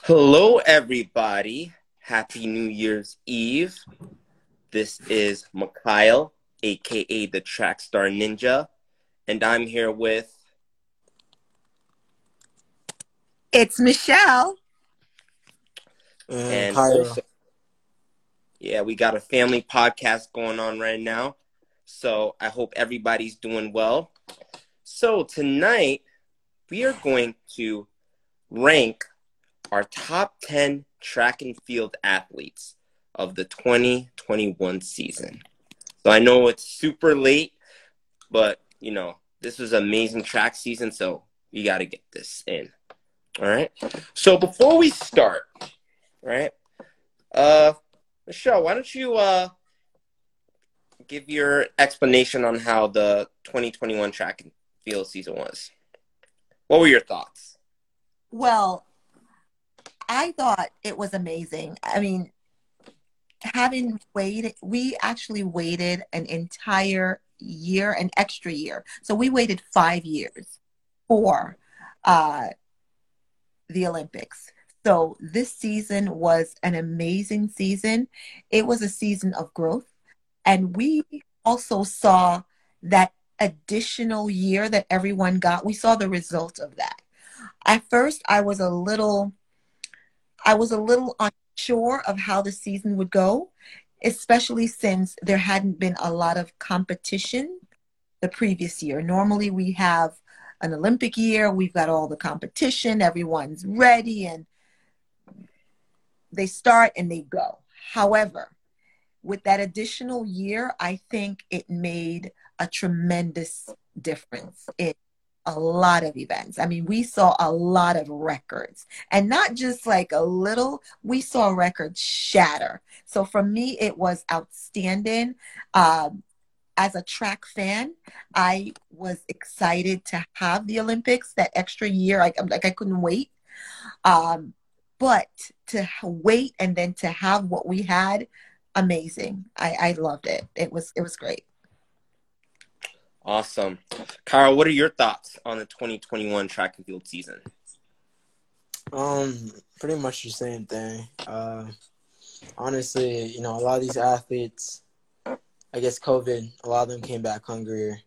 Hello, everybody. Happy New Year's Eve. This is Mikhail, aka the Trackstar Ninja, and I'm here with. It's Michelle. And also, yeah, we got a family podcast going on right now. So I hope everybody's doing well. So tonight, we are going to rank our top 10 track and field athletes of the 2021 season. So I know it's super late, but you know, this was amazing track season, so you got to get this in. All right. So before we start, right? Uh Michelle, why don't you uh give your explanation on how the 2021 track and field season was? What were your thoughts? Well, I thought it was amazing. I mean, having waited, we actually waited an entire year, an extra year. So we waited five years for uh, the Olympics. So this season was an amazing season. It was a season of growth. And we also saw that additional year that everyone got. We saw the result of that. At first, I was a little, I was a little unsure of how the season would go, especially since there hadn't been a lot of competition the previous year. Normally, we have an Olympic year, we've got all the competition, everyone's ready, and they start and they go. However, with that additional year, I think it made a tremendous difference in a lot of events. I mean, we saw a lot of records and not just like a little, we saw records shatter. So for me, it was outstanding. Um, as a track fan, I was excited to have the Olympics that extra year. Like, like I couldn't wait. Um, but to wait and then to have what we had, amazing. I, I loved it. It was it was great. Awesome. Carl, what are your thoughts on the 2021 track and field season? Um, pretty much the same thing. Uh, honestly, you know, a lot of these athletes, I guess COVID, a lot of them came back hungrier,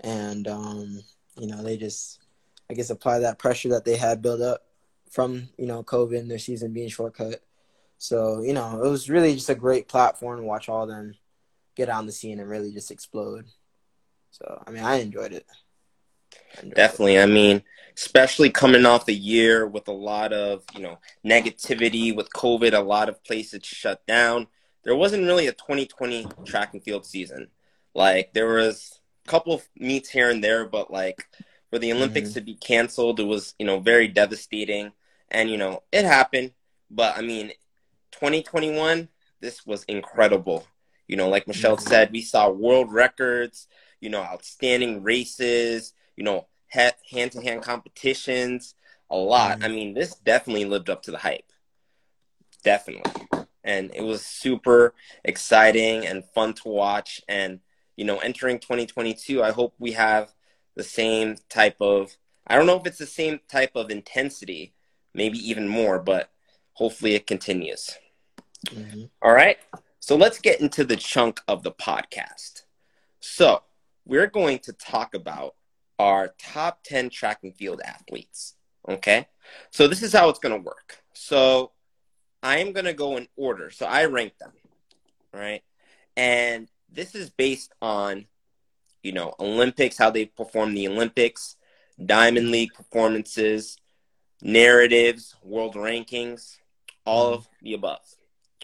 and um, you know, they just, I guess, apply that pressure that they had built up from you know COVID and their season being shortcut. So you know, it was really just a great platform to watch all of them get on the scene and really just explode. So I mean, I enjoyed it. I enjoyed Definitely. It. I mean, especially coming off the year with a lot of you know negativity with COVID, a lot of places shut down. There wasn't really a 2020 track and field season. Like there was a couple of meets here and there, but like for the Olympics mm-hmm. to be canceled, it was you know very devastating. And you know it happened, but I mean, 2021, this was incredible. You know, like Michelle mm-hmm. said, we saw world records you know, outstanding races, you know, hand to hand competitions, a lot. Mm-hmm. I mean, this definitely lived up to the hype. Definitely. And it was super exciting and fun to watch. And, you know, entering 2022, I hope we have the same type of, I don't know if it's the same type of intensity, maybe even more, but hopefully it continues. Mm-hmm. All right. So let's get into the chunk of the podcast. So, we're going to talk about our top 10 track and field athletes. Okay. So this is how it's going to work. So I am going to go in order. So I rank them. Right. And this is based on, you know, Olympics, how they perform the Olympics, Diamond League performances, narratives, world rankings, all of the above.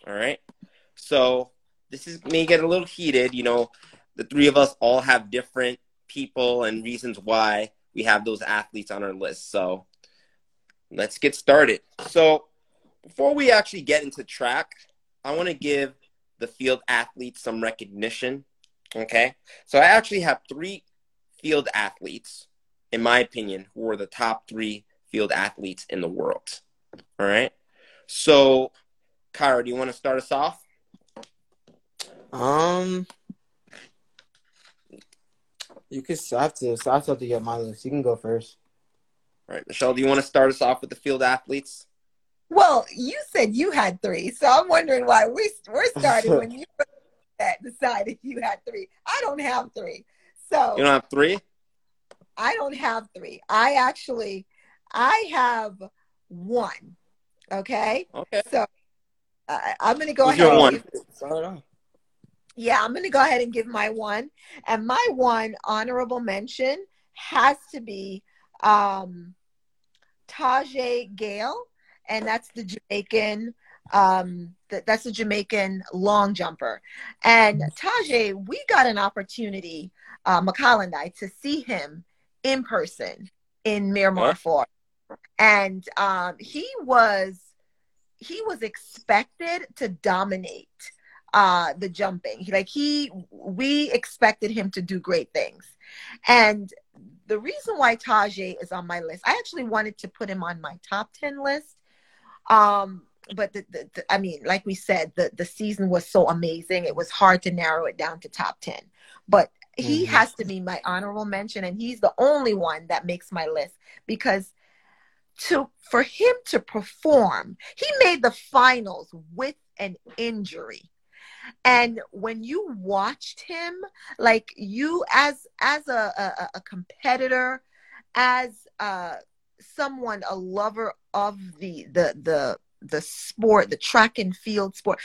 All right. So this is may get a little heated, you know the three of us all have different people and reasons why we have those athletes on our list. So let's get started. So before we actually get into track, I want to give the field athletes some recognition. Okay. So I actually have three field athletes, in my opinion, who are the top three field athletes in the world. All right. So, Kyra, do you want to start us off? Um, you can. I have to. I have to get my list. You can go first. All right, Michelle. Do you want to start us off with the field athletes? Well, you said you had three, so I'm wondering why we we're starting when you decided you had three. I don't have three, so you don't have three. I don't have three. I actually, I have one. Okay. Okay. So uh, I'm going to go Who's ahead. your and one? Yeah, I'm going to go ahead and give my one, and my one honorable mention has to be um, Tajay Gayle, and that's the Jamaican. Um, th- that's the Jamaican long jumper, and Tajay, we got an opportunity, uh, McCall and I, to see him in person in Miramar? Fort, and um, he was he was expected to dominate uh the jumping. He- like he we expected him to do great things. And the reason why Tajay is on my list I actually wanted to put him on my top 10 list. Um but the, the, the- I mean like we said the the season was so amazing. It was hard to narrow it down to top 10 but he Mhm. has to be my honorable mention and he's the only one that makes my list because to for him to perform he made the finals with an injury and when you watched him like you as as a a, a competitor as uh someone a lover of the the the the sport the track and field sport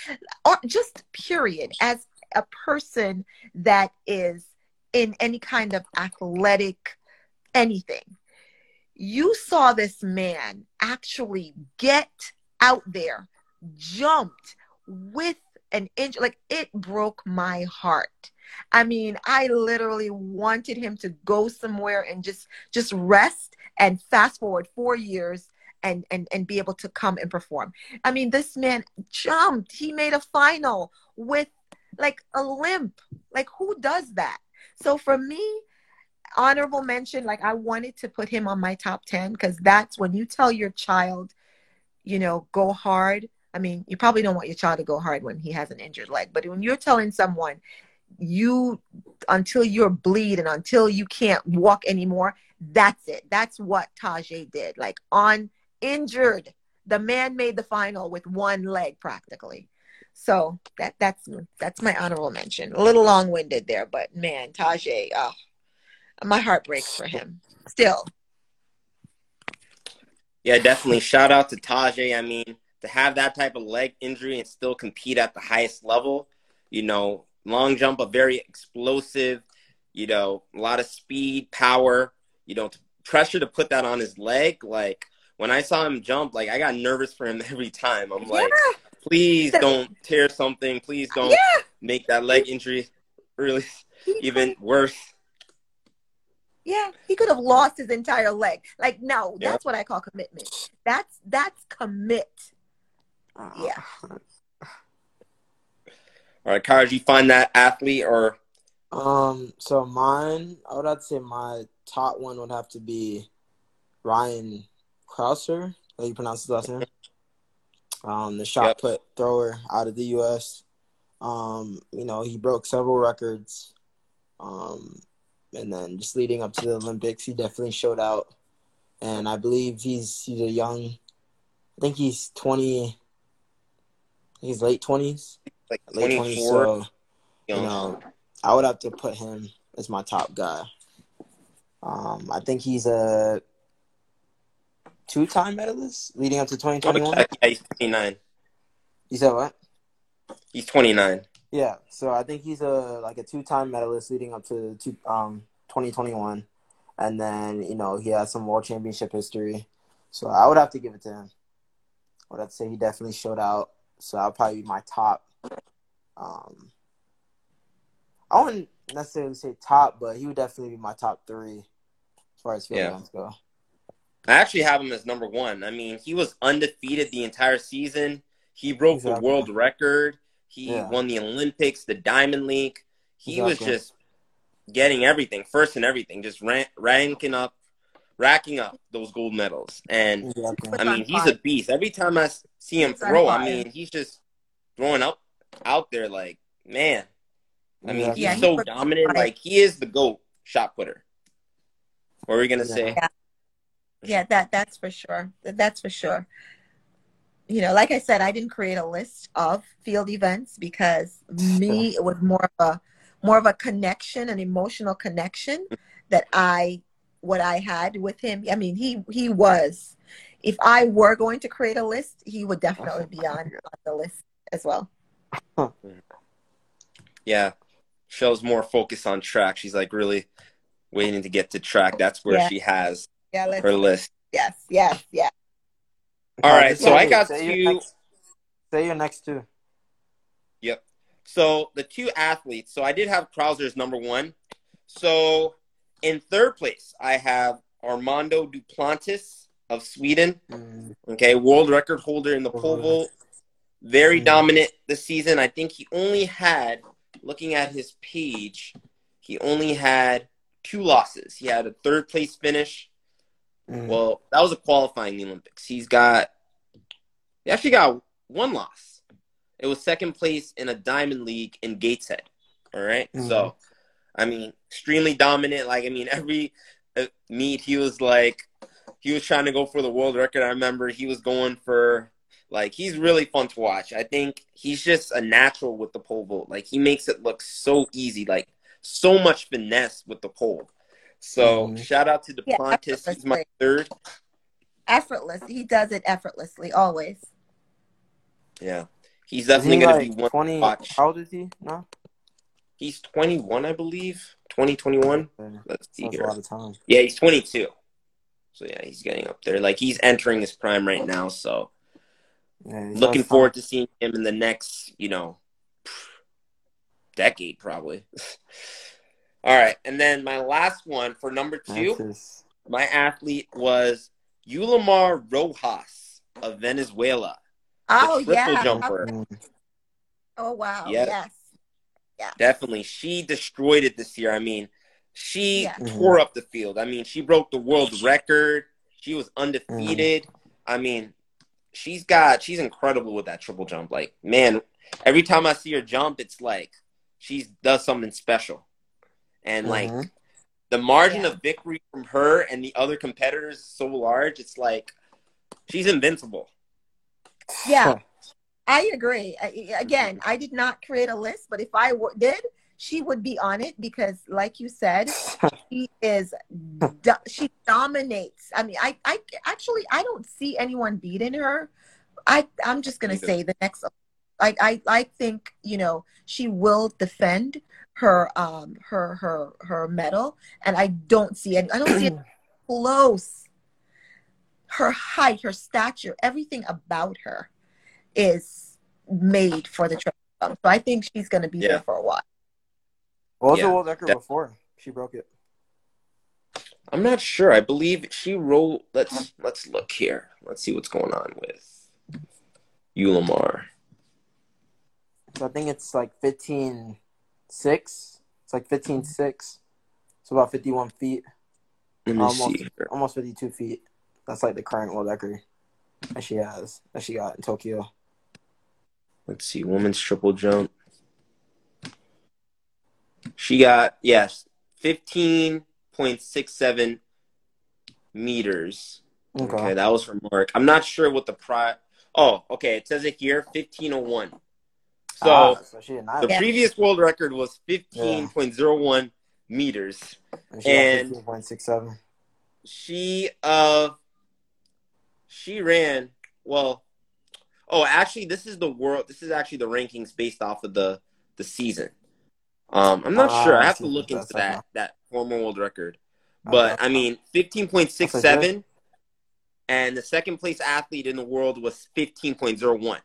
or just period as a person that is in any kind of athletic anything you saw this man actually get out there jumped with an inch like it broke my heart. I mean i literally wanted him to go somewhere and just just rest and fast forward four years and and and be able to come and perform. I mean this man jumped. He made a final with like a limp. Like who does that? So for me honorable mention like i wanted to put him on my top 10 because that's when you tell your child you know go hard i mean you probably don't want your child to go hard when he has an injured leg but when you're telling someone you until you're bleeding until you can't walk anymore that's it. That's what tajay did. Like on injured the man made the final with one leg practically. So that that's that's my honorable mention. A little long-winded there but man tajay oh my heart breaks for him. Still. Yeah, definitely. Shout out to Tajay. I mean, to have that type of leg injury and still compete at the highest level, you know, long jump, a very explosive, you know, a lot of speed, power, you know, pressure to put that on his leg. Like when I saw him jump, like I got nervous for him every time. I'm like, please don't tear something. Please don't Yeah. make that leg injury really even worse. Yeah, he could have lost his entire leg. Like, no, Yeah. that's what I call commitment. That's that's commit. Yeah. All right, Kara, did you find that athlete or Um, so mine, I would have to say my top one would have to be Ryan Crouser. How you pronounce his last name? Um, the shot Yep. put thrower out of the U.S. Um, you know, he broke several records. Um, and then just leading up to the Olympics, he definitely showed out. And I believe he's he's a young. I think he's twenty. He's late twenties. like Late 24? twenties. So you know, know, I would have to put him as my top guy. Um, I think he's a two-time medalist leading up to 2021. yeah, he's 29. You said what? He's 29. Yeah, so I think he's a like a two-time medalist leading up to two, um 2021, and then you know he has some world championship history. So I would have to give it to him. I would have to say he definitely showed out. So I'll probably be my top. Um, I wouldn't necessarily say top, but he would definitely be my top three as far as field Yeah. go. I actually have him as number one. I mean, he was undefeated the entire season. He broke the world record. He Yeah. won the Olympics, the Diamond League. He was just getting everything, first and everything, just ran- ranking up, racking up those gold medals. And Exactly. I mean, he's a beast. Every time I see him throw, I mean, he's just throwing up out there like, man. I mean, Exactly. Yeah, he's he so dominant. Like he is the goat shot putter. What were we gonna Yeah. say? Yeah, that that's for sure. That's for sure. you know, like I said, I didn't create a list of field events because me, it was more of a more of a connection, an emotional connection that I what I had with him. I mean, he he was. If I were going to create a list, he would definitely be on, on the list as well. Yeah, shows more focused on track. She's like really waiting to get to track. That's where Yeah. she has Yeah, let's, her list. yes, yes, yes. All Uh, right, so I got say your two- next- say your next two. Yep. So the two athletes. So I did have Crouser as number one. So in third place, I have Armando Duplantis of Sweden. Mm, Okay, world record holder in the pole vault. Very Mhm. dominant this season. I think he only had, looking at his page, he only had two losses. He had a third place finish. mm. Well, that was a qualifying the Olympics. He's got, he actually got one loss. It was second place in a diamond league in Gateshead. All right? So, I mean, extremely dominant. Like, I mean, every uh, meet, he was like, he was trying to go for the world record. I remember he was going for, like, he's really fun to watch. I think he's just a natural with the pole vault. Like, he makes it look so easy. Like, so much finesse with the pole. So, Mhm. shout out to Yeah, Duplantis. He's my third. Effortless. He does it effortlessly, always. Yeah. He's definitely he going like to be one twenty? to watch. How old is he now? He's 21, I believe. 2021. Okay, Let's see That's a here. lot of time. Yeah, he's 22. So, yeah, he's getting up there. Like, he's entering his prime right now. So, Yeah, looking nice forward to seeing him in the next, you know, decade, probably. All right. And then my last one for number two, That's my athlete was Yulimar Rojas of Venezuela. Oh triple yeah. jumper. Mm, Oh wow. Yep. Yes. Definitely. She destroyed it this year. I mean, she Yeah. Mhm. tore up the field. I mean, she broke the world record. She was undefeated. I mean, she's got she's incredible with that triple jump. Like, man, every time I see her jump, it's like she does something special. And like mhm. the margin Yeah. of victory from her and the other competitors is so large, it's like she's invincible. Yeah. I agree. I, again, I did not create a list, but if I w- did, she would be on it because, like you said, she is do- she dominates. I mean, I I actually I don't see anyone beating her. I I'm just gonna say the next. I I I think you know she will defend her um her her her medal, and I don't see any. I don't see it close. Her height, her stature, everything about her is made for the triple jump. So I think she's going to be Yeah. there for a while. What was Yeah, the world record def- before she broke it? I'm not sure. I believe she rolled. Let's let's look here. Let's see what's going on with Yulimar. So I think it's like fifteen six. It's like fifteen six. It's about fifty one feet, Let me Almost. see here. almost fifty two feet. That's like the current world record that she has that she got in Tokyo. Let's see. Women's triple jump. She got yes, fifteen point six seven meters. Okay. Okay, that was her mark. I'm not sure what the pri. Oh, okay. It says it here, fifteen oh one. So Ah, so she did the not. Yeah. previous world record was fifteen point zero one meters. And she and- fifteen point six seven. She uh she ran well. Oh, actually, this is the world. This is actually the rankings based off of the the season. Um, I'm not Ah, sure. I I have to look into that's talking that that former world record. But Okay. I mean, 15.67, and the second place athlete in the world was fifteen point zero one.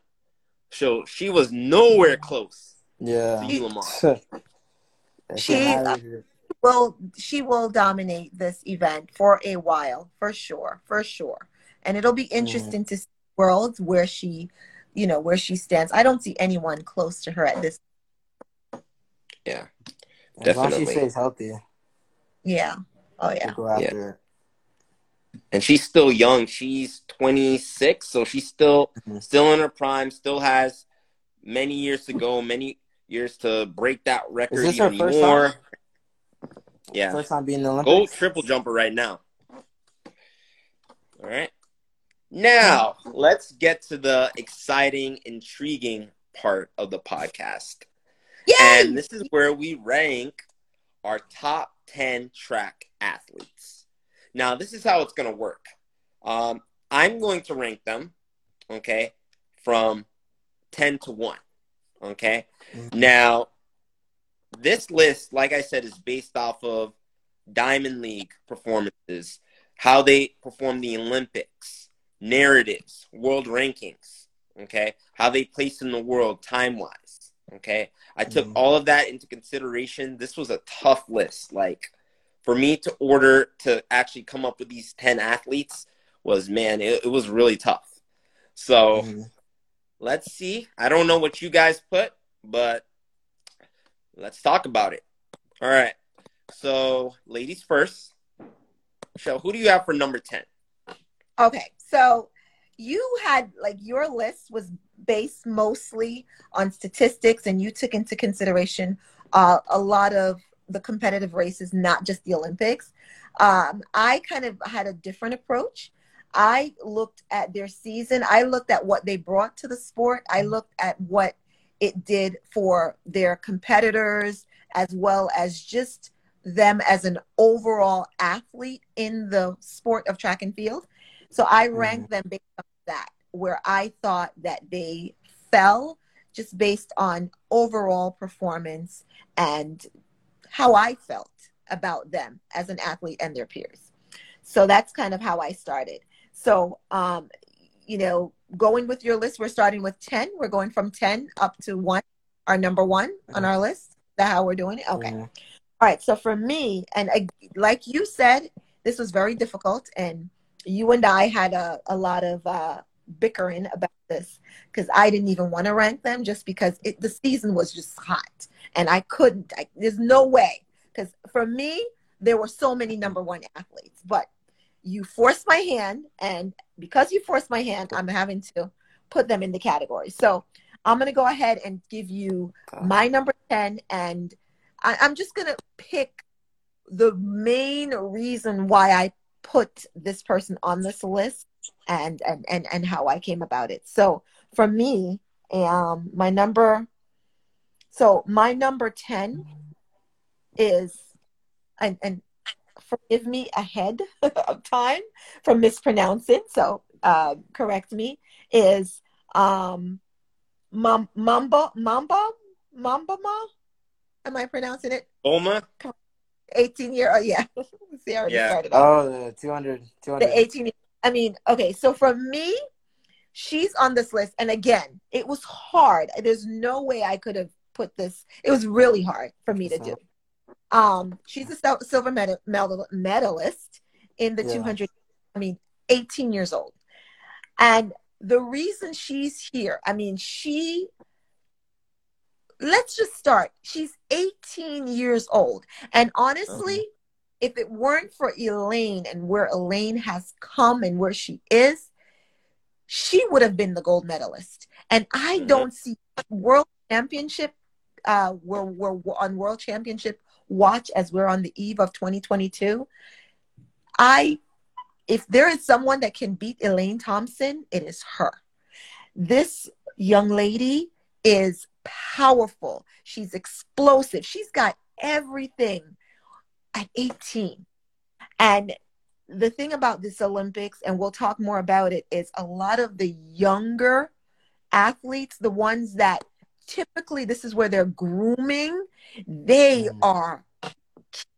So she was nowhere close Yeah. to Yulimar. Yeah, She- had it. Well, she will dominate this event for a while, for sure, for sure. And it'll be interesting to see worlds where she, you know, where she stands. I don't see anyone close to her at this. Yeah, as long as she stays healthy, Yeah. Oh yeah. go after it. and she's still young. She's 26, so she's still Mhm. still in her prime. Still has many years to go. Many years to break that record Is this her even first more. time? Yeah, First time being in the go Olympics. triple jumper right now. All right. Now, let's get to the exciting, intriguing part of the podcast. Yay! And this is where we rank our top 10 track athletes. Now, this is how it's going to work. Um, I'm going to rank them, okay, from 10 to 1, okay? Mhm. Now, this list, like I said, is based off of Diamond League performances, how they perform the Olympics, narratives, world rankings, okay, how they place in the world time wise, okay. I took Mhm. all of that into consideration. This was a tough list. Like, for me to order to actually come up with these 10 athletes was, man, it, it was really tough. So, Mhm. let's see. I don't know what you guys put, but let's talk about it. All right. So, ladies first. Michelle, who do you have for number 10? Okay, so you had like your list was based mostly on statistics, and you took into consideration uh, a lot of the competitive races, not just the Olympics. Um, I kind of had a different approach. I looked at their season. I looked at what they brought to the sport. I looked at what it did for their competitors, as well as just them as an overall athlete in the sport of track and field. So I ranked them based on that, where I thought that they fell just based on overall performance and how I felt about them as an athlete and their peers. So that's kind of how I started. So, um, you know, going with your list, we're starting with 10. We're going from 10 up to one, our number one on our list. Is that how we're doing it? Okay. Yeah. All right. So for me, and I, like you said, this was very difficult, and you and I had a, a lot of uh, bickering about this because I didn't even want to rank them just because it, the season was just hot, and I couldn't. I, there's no way because for me there were so many number one athletes, but you forced my hand, and because you forced my hand, I'm having to put them in the category. So I'm gonna go ahead and give you my number 10 and I, i'm just going to pick the main reason why i put this person on this list and and and, and how i came about it so for me um my number so my number 10 is and and forgive me ahead of time for mispronouncing so uh, correct me is um Mamba, Mamba, Mamba Ma? Am I pronouncing it? Oma? 18 year, oh yeah. See, I already Yeah. started off. Oh, the 200, 200. The 18 I mean, okay, so for me, she's on this list. And again, it was hard. There's no way I could have put this. It was really hard for me to do. Um, she's a silver medal, medal, medalist in the Yeah. 200. I mean, 18 years old. And the reason she's here, I mean, she, let's just start. She's 18 years old. And honestly, if it weren't for Elaine and where Elaine has come and where she is, she would have been the gold medalist. And I Mhm. don't see world championship, uh, we're, we're on world championship watch as we're on the eve of 2022. I, if there is someone that can beat Elaine Thompson, it is her. This young lady is powerful. She's explosive. She's got everything at 18. And the thing about this Olympics, and we'll talk more about it, is a lot of the younger athletes, the ones that typically this is where they're grooming, they Mhm. are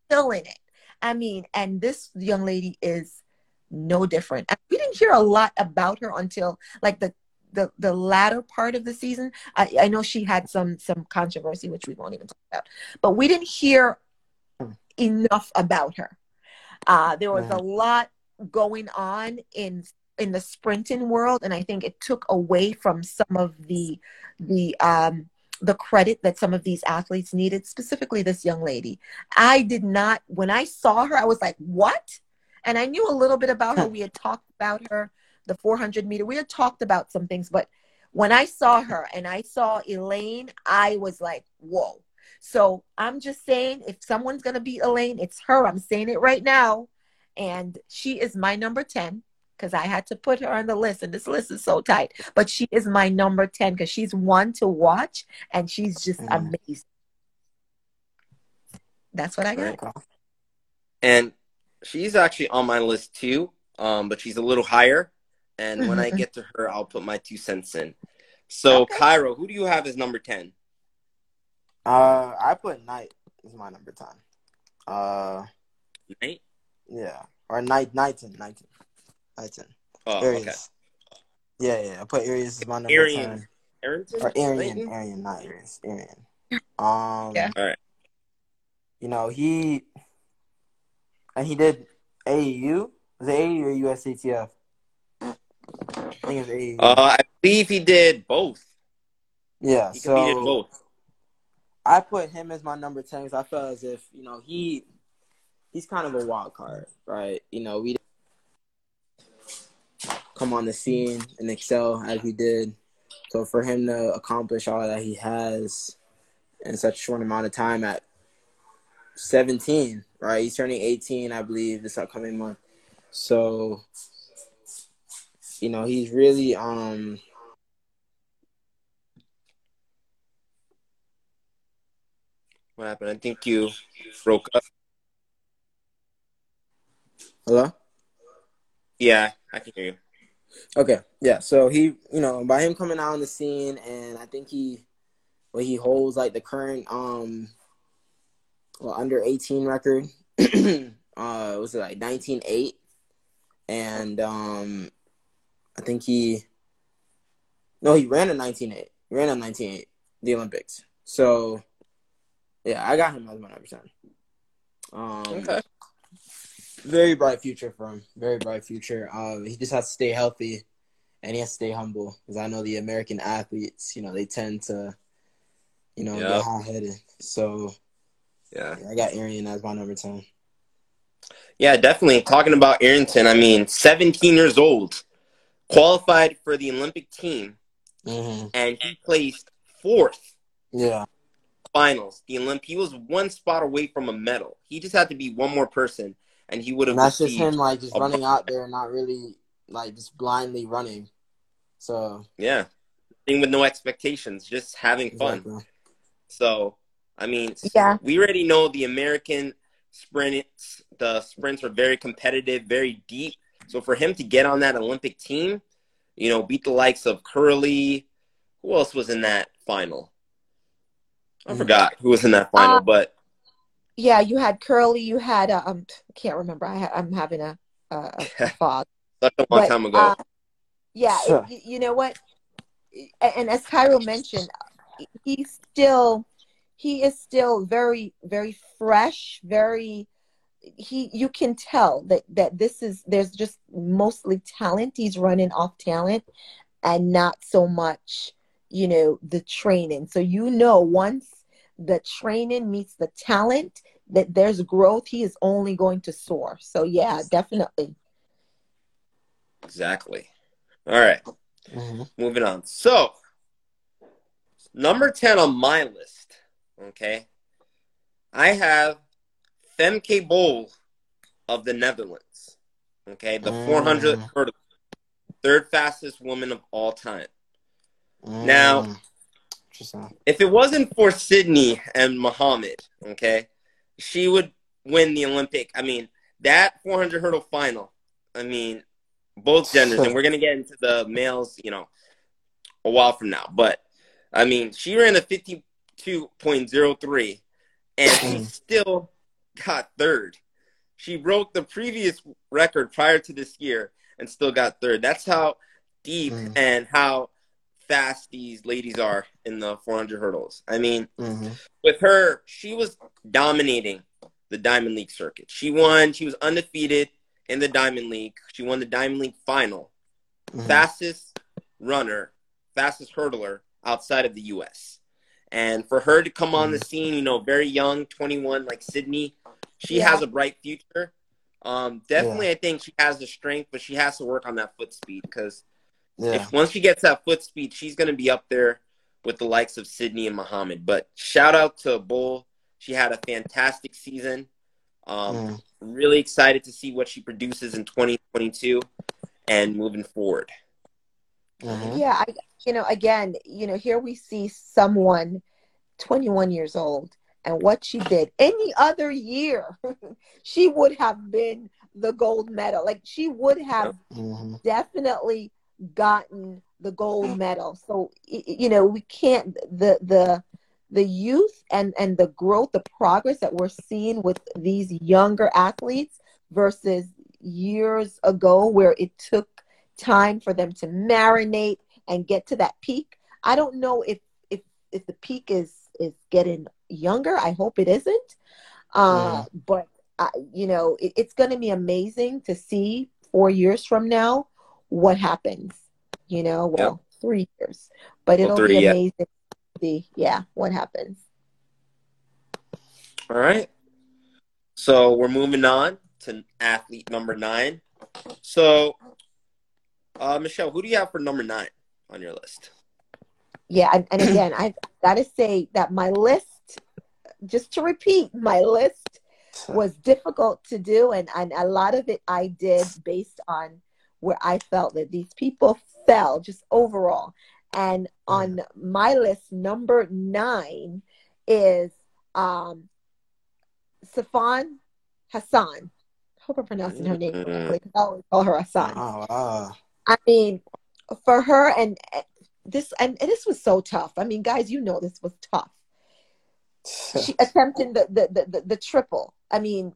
killing it. I mean, and this young lady is no different. We didn't hear a lot about her until like the the, the latter part of the season. I, I know she had some some controversy, which we won't even talk about, but we didn't hear enough about her. Uh, there was a lot going on in in the sprinting world, and I think it took away from some of the the um, the credit that some of these athletes needed, specifically this young lady. I did not when I saw her, I was like, "What?" And I knew a little bit about her. We had talked about her, the 400 meter. We had talked about some things, but when I saw her and I saw Elaine, I was like, "Whoa!" So I'm just saying, if someone's gonna beat Elaine, it's her. I'm saying it right now, and she is my number ten. because I had to put her on the list, and this list is so tight. But she is my number 10 because she's one to watch and she's just Mhm. amazing. That's what I got. And she's actually on my list too, um, but she's a little higher. And when I get to her, I'll put my two cents in. So, Okay. Cairo, who do you have as number 10? Uh, I put Knight as my number ten. Uh, Nate? yeah, or Knight, Knighton, Knighton, Knighton. Oh, Aries. okay. Yeah, yeah. I put Aries as my number Arian. ten. Arrington? Or Arian, Clayton? Arian, not Aries, Arian. Um, Yeah. All right. You know he, and he did AAU. Was it AAU or USATF? I think it was Uh, I believe he did both. yeah, He so both. I put him as my number ten because I felt as if you know he, he's kind of a wild card, right? You know we come on the scene and excel as he did. So for him to accomplish all that he has in such a short amount of time at 17, right? He's turning 18, I believe, this upcoming month. So, you know, he's really um What happened? I think you broke up. hello? Yeah, I can hear you. Okay, yeah. So he, you know, by him coming out on the scene, and I think he, well, he holds like the current um, well, under eighteen record. uh, was it like nineteen eight? And um, I think he, no, he ran a nineteen eight. He ran a nineteen eight, the Olympics. So, yeah, I got him as my number ten. Um, Okay. very bright future for him. Very bright future. Um, he just has to stay healthy, and he has to stay humble. Because I know the American athletes, you know, they tend to, you know, Yeah. get hot headed. So Yeah. I got Arian as my number ten. Yeah, definitely. Talking about Arrington, I mean, 17 years old, qualified for the Olympic team, Mm-hmm. and he placed fourth Yeah, finals. The Olymp he was one spot away from a medal. He just had to be one more person, and he would have that's just him like just a running out there, and not really like just blindly running. So Yeah, thing with no expectations, just having fun. exactly. So, I mean, Yeah. we already know the American sprints. The sprints are very competitive, very deep. So for him to get on that Olympic team, you know, beat the likes of Kerley. Who else was in that final? I Mhm. forgot who was in that final, Uh, but Yeah, you had Kerley, you had, uh, um, I can't remember. I ha- I'm having a, a, a fog. such a long But, time ago. uh, yeah, Sure. y- you know what? And as Cairo mentioned, he's still he is still very very fresh, very he you can tell that that this is there's just mostly talent. He's running off talent and not so much, you know, the training. So you know once the training meets the talent that there's growth, he is only going to soar. So yeah, definitely. exactly. All right. Mhm. Moving on. So, number 10 on my list, okay, I have Femke Bol of the Netherlands, okay, the Mm. 400 hurdle, third fastest woman of all time. Now- Mm. Interesting. If it wasn't for Sydney and Muhammad, okay, she would win the Olympic. I mean, that 400 hurdle final, I mean, both genders, and we're going to get into the males, you know, a while from now. But, I mean, she ran a 52.03, and she still got third. She broke the previous record prior to this year and still got third. That's how deep Mm. and how fast these ladies are in the 400 hurdles. I mean, hmm with her, she was dominating the Diamond League circuit. She won, she was undefeated in the Diamond League. She won the Diamond League final. Mm-hmm. Fastest runner, fastest hurdler outside of the US. And for her to come on the scene, you know, very young, 21, like Sydney, she Yeah. has a bright future. Um, definitely, I think she has the strength, but she has to work on that foot speed because Yeah. once she gets that foot speed, she's going to be up there with the likes of Sydney and Muhammad. But shout out to Bol. She had a fantastic season. Um, Mm. Really excited to see what she produces in 2022. and moving forward. Mm-hmm. Yeah, I, you know, again, you know, here we see someone 21 years old and what she did. Any other year, she would have been the gold medal. Like she would have mm-hmm. definitely gotten the gold medal. So you know, we can't the the the youth and and the growth, the progress that we're seeing with these younger athletes versus years ago where it took time for them to marinate and get to that peak. I don't know if if if the peak is is getting younger. I hope it isn't. Uh, yeah. But uh, you know, it, it's going to be amazing to see four years from now what happens. You know, well, three years, but it'll three, be amazing yeah. to see. Yeah, what happens. All right. So we're moving on to athlete number nine. So, uh, Michelle, who do you have for number nine on your list? Yeah, and, and again, I've got to say that my list, just to repeat, my list was difficult to do, and, and a lot of it I did based on where I felt that these people fell just overall. And on my list, number nine is um, Sifan Hassan hope I'm pronouncing her name mm. correctly because I always call her Hassan. Oh, wow. I mean, for her and this and, and, this was so tough. I mean, guys, you know this was tough. she attempting the, the the, the the triple. I mean,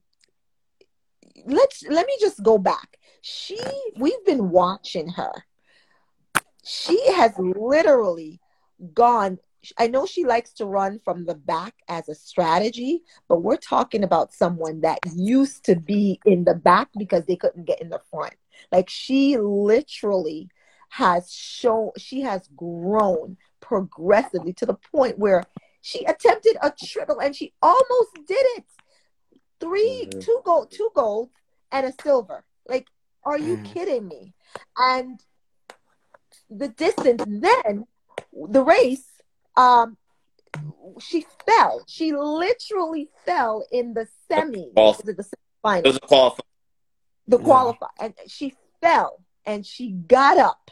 let's let me just go back. She we've been watching her. She has literally gone I know she likes to run from the back as a strategy, but we're talking about someone that used to be in the back because they couldn't get in the front. Like she literally has shown, she has grown progressively to the point where she attempted a triple and she almost did it. 3 mm-hmm. two gold, two gold, and a silver. Like, are you mm-hmm. kidding me? And the distance then, the race um, she fell. She literally fell in the semi. The, the semifinal. It was a qualify. The qualify, and she fell, and she got up,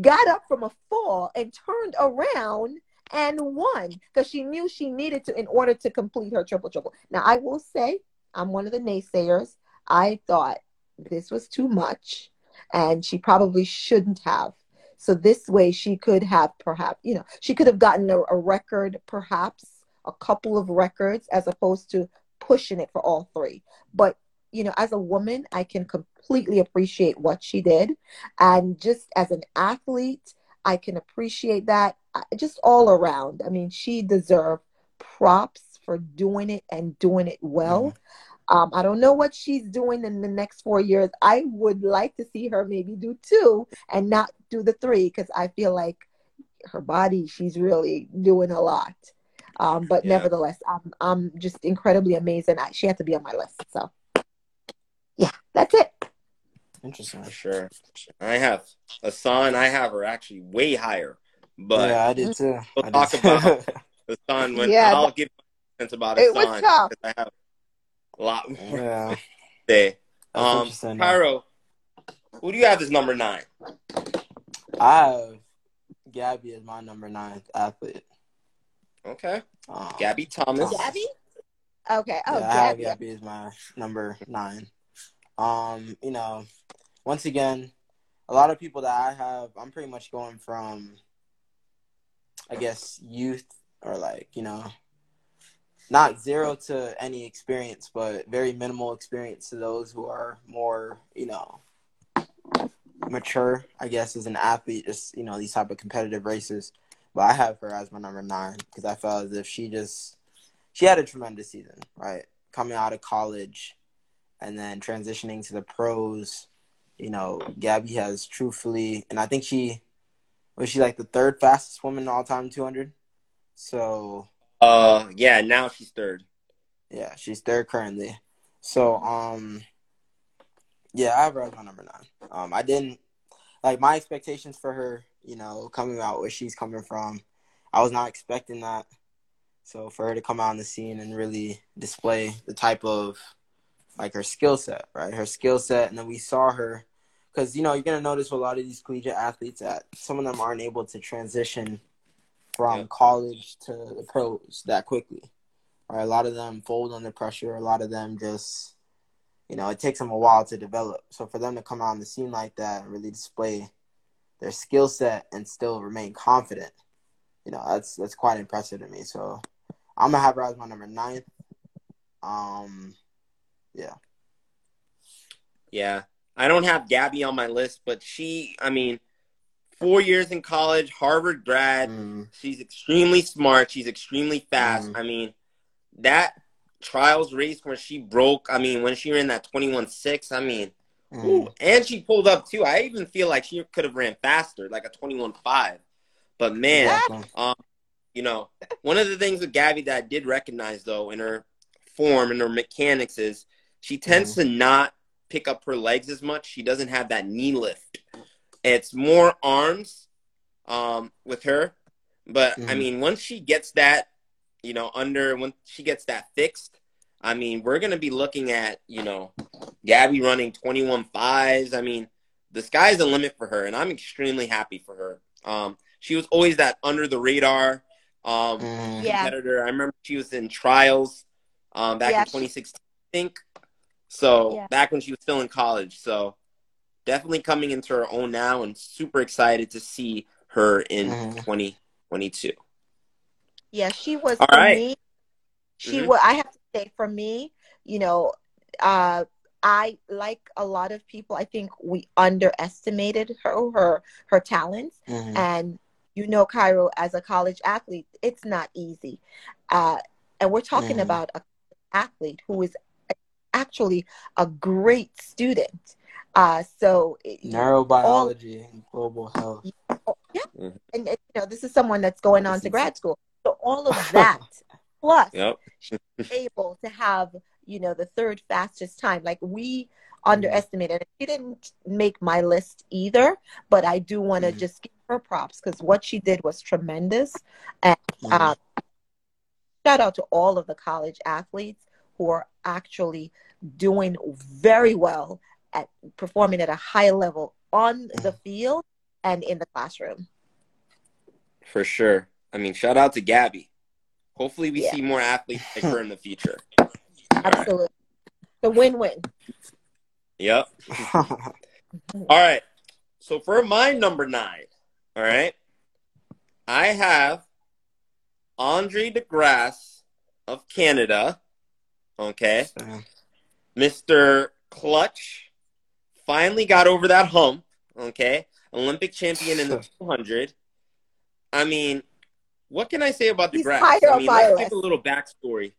got up from a fall, and turned around and won because she knew she needed to in order to complete her triple triple. Now I will say I'm one of the naysayers. I thought this was too much, and she probably shouldn't have so this way she could have perhaps, you know, she could have gotten a, a record, perhaps a couple of records as opposed to pushing it for all three. But you know, as a woman, I can completely appreciate what she did. And just as an athlete, I can appreciate that just all around. I mean, she deserved props for doing it and doing it well. Mm-hmm. Um, I don't know what she's doing in the next four years. I would like to see her maybe do two and not do the three because I feel like her body, she's really doing a lot. Um, but yeah. nevertheless, I'm, I'm just incredibly amazed and I, she had to be on my list. So, yeah, that's it. Interesting. For sure. I have Hassan. I have her actually way higher. But yeah, I did too. We'll I talk about the son when yeah, I'll give you sense about it. Son, was tough. I have a lot more yeah. there. Um, Pyro, who do you have as number nine? I have Gabby as my number nine athlete. Okay. Um, Gabby Thomas. Gabby? Okay. Oh, yeah, Gabby. Gabby is my number nine. Um, you know, once again, a lot of people that I have, I'm pretty much going from, I guess, youth or like, you know, not zero to any experience, but very minimal experience to those who are more, you know, mature, I guess, as an athlete, just, you know, these type of competitive races. But I have her as my number nine because I felt as if she just, she had a tremendous season, right? Coming out of college and then transitioning to the pros, you know, Gabby has truthfully, and I think she, was she like the third fastest woman all time 200? So uh, yeah, now she's third. Yeah, she's third currently. So, um, yeah, I have her as my number nine. Um, I didn't like my expectations for her. You know, coming out where she's coming from, I was not expecting that. So for her to come out on the scene and really display the type of like her skill set, right? Her skill set, and then we saw her because you know you're gonna notice with a lot of these collegiate athletes that some of them aren't able to transition from Yeah. college to the pros that quickly. Right, a lot of them fold under pressure. A lot of them just, you know, it takes them a while to develop. So for them to come out on the scene like that and really display their skill set and still remain confident, you know, that's that's quite impressive to me. So I'm gonna have her as my number nine. Um, yeah. Yeah. I don't have Gabby on my list, but she, I mean, four years in college, Harvard grad. Mm, She's extremely smart. She's extremely fast. Mhm. I mean, that trials race where she broke, I mean, when she ran that 21 6, I mean, mm, ooh, and she pulled up too. I even feel like she could have ran faster, like a 21 5. But man, um, you know, one of the things with Gabby that I did recognize though in her form and her mechanics is she tends to not pick up her legs as much. She doesn't have that knee lift. It's more arms um, with her. But I Mhm. mean, once she gets that, you know, under when she gets that fixed, I mean, we're gonna be looking at, you know, Gabby running 21 fives. I mean, the sky's the limit for her, and I'm extremely happy for her. Um, she was always that under the radar um, Mm, Yeah. competitor. I remember she was in trials um, back Yeah, in she- 2016, I think. So Yeah. back when she was still in college. So definitely coming into her own now, and super excited to see her in Mhm. 2022. Yeah, she was All for right. me. She Mhm. was. I have to say, for me, you know, uh, I like a lot of people. I think we underestimated her, her, her talents, mhm. and you know, Cairo as a college athlete, it's not easy. Uh, and we're talking Mhm. about a athlete who is actually a great student. Uh, so it- Neurobiology and global health. yeah, Mhm. and, and, you know, this is someone that's going on to grad school. So all of that plus Yep. able to have you know the third fastest time like we underestimated it. she didn't make my list either but i do want to Mhm. just give her props because what she did was tremendous and Mhm. um, shout out to all of the college athletes who are actually doing very well at performing at a high level on the field and in the classroom For sure. I mean, shout out to Gabby. Hopefully, we Yeah. see more athletes like her in the future. All right. absolutely the win-win Yep. All right. So for my number nine, all right, I have Andre DeGrasse of Canada. Okay. Yeah. Mr. Clutch finally got over that hump. Okay. Olympic champion in the 200. I mean, what can I say about the DeGrasse? higher I mean, my let's give a little backstory.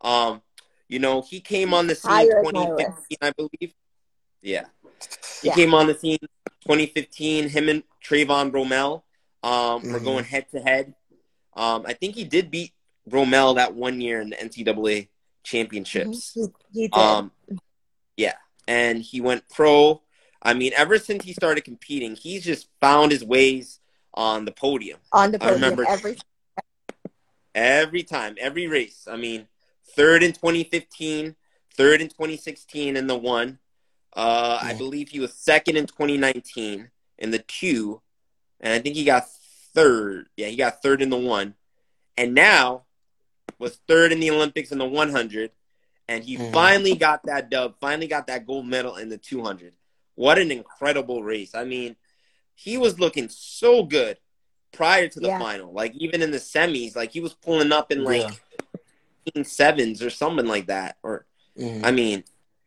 Um, you know, he came on the scene Higher on my 2015, I believe. Yeah. He Yeah. came on the scene 2015. Him and Trayvon Bromell um, were Mhm. going head to head. Um, I think he did beat Bromell that one year in the NCAA championships. he, he did Um, yeah, and he went pro. I mean, ever since he started competing, he's just found his ways on the podium on the I remember- every every time, every race. I mean, third in 2015, third in 2016 in the one. Uh, I believe he was second in 2019 in the two, and I think he got third. Yeah, he got third in the one, and now was third in the Olympics in the 100, and he Mhm. finally got that dub. Finally got that gold medal in the 200. What an incredible race! I mean, he was looking so good prior to the Yeah. final. Like even in the semis, like he was pulling up in like Yeah. sevens or something like that. Or Mhm. I mean,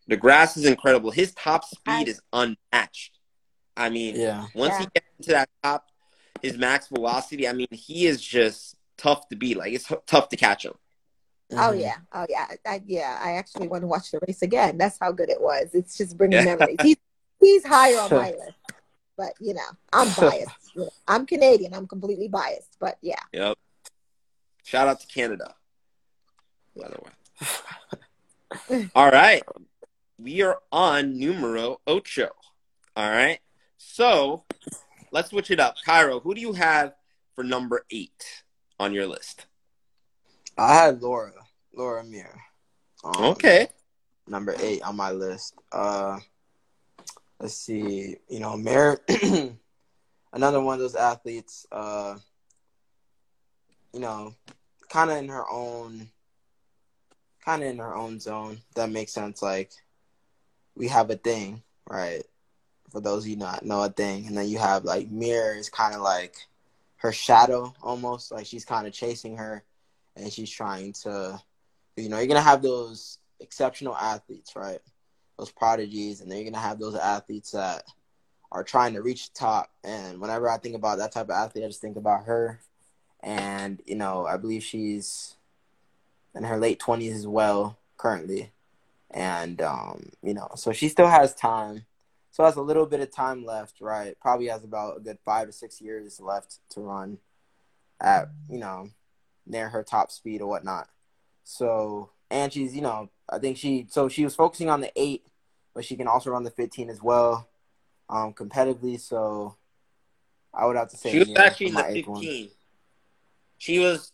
DeGrasse is incredible. His top speed is unmatched. I mean, yeah. once he gets into that top, his max velocity. I mean, he is just tough to beat. Like it's h- tough to catch him. Oh Mhm. yeah oh yeah I, yeah i actually want to watch the race again that's how good it was it's just bringing Yeah. memories he's, he's higher on my list but you know i'm biased You know, i'm canadian i'm completely biased but yeah Yep. Shout out to Canada. By the way. All right. We are on numero ocho. All right. So let's switch it up. Cairo, who do you have for number eight on your list? I had Laura, Laura Muir. Um, Okay. Number eight on my list. Uh, let's see, you know, Muir, another one of those athletes, uh, you know, kind of in her own, kind of in her own zone. That makes sense. Like, we have a thing, right? For those of you not know a thing, and then you have like Muir is kind of like her shadow almost, like she's kind of chasing her, and she's trying to, you know, you're gonna have those exceptional athletes, right? Those prodigies, and then you're gonna have those athletes that are trying to reach the top. And whenever I think about that type of athlete, I just think about her. And you know, I believe she's in her late twenties as well currently, and um, you know, so she still has time. So has a little bit of time left, right? Probably has about a good five to six years left to run at you know near her top speed or whatnot. So and she's you know I think she so she was focusing on the eight, but she can also run the fifteen as well, um, competitively. So I would have to say she was yeah, actually in the eighth one. fifteen. She was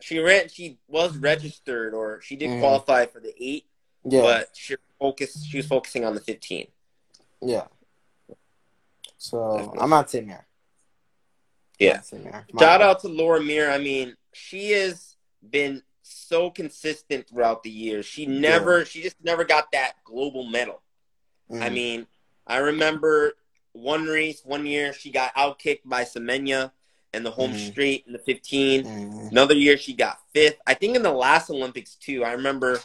she ran she was registered or she did Mhm. qualify for the eight, Yeah, but she focused she was focusing on the fifteen. yeah. So Definitely. I'm not saying there. Yeah. Shout out to Laura Muir. I mean, she has been so consistent throughout the years. She never, she just never got that global medal. I Mm. mean, I remember one race, one year, she got outkicked by Semenya in the home Mhm. straight in the 15. Mm. Another year, she got fifth. I think in the last Olympics, too. I remember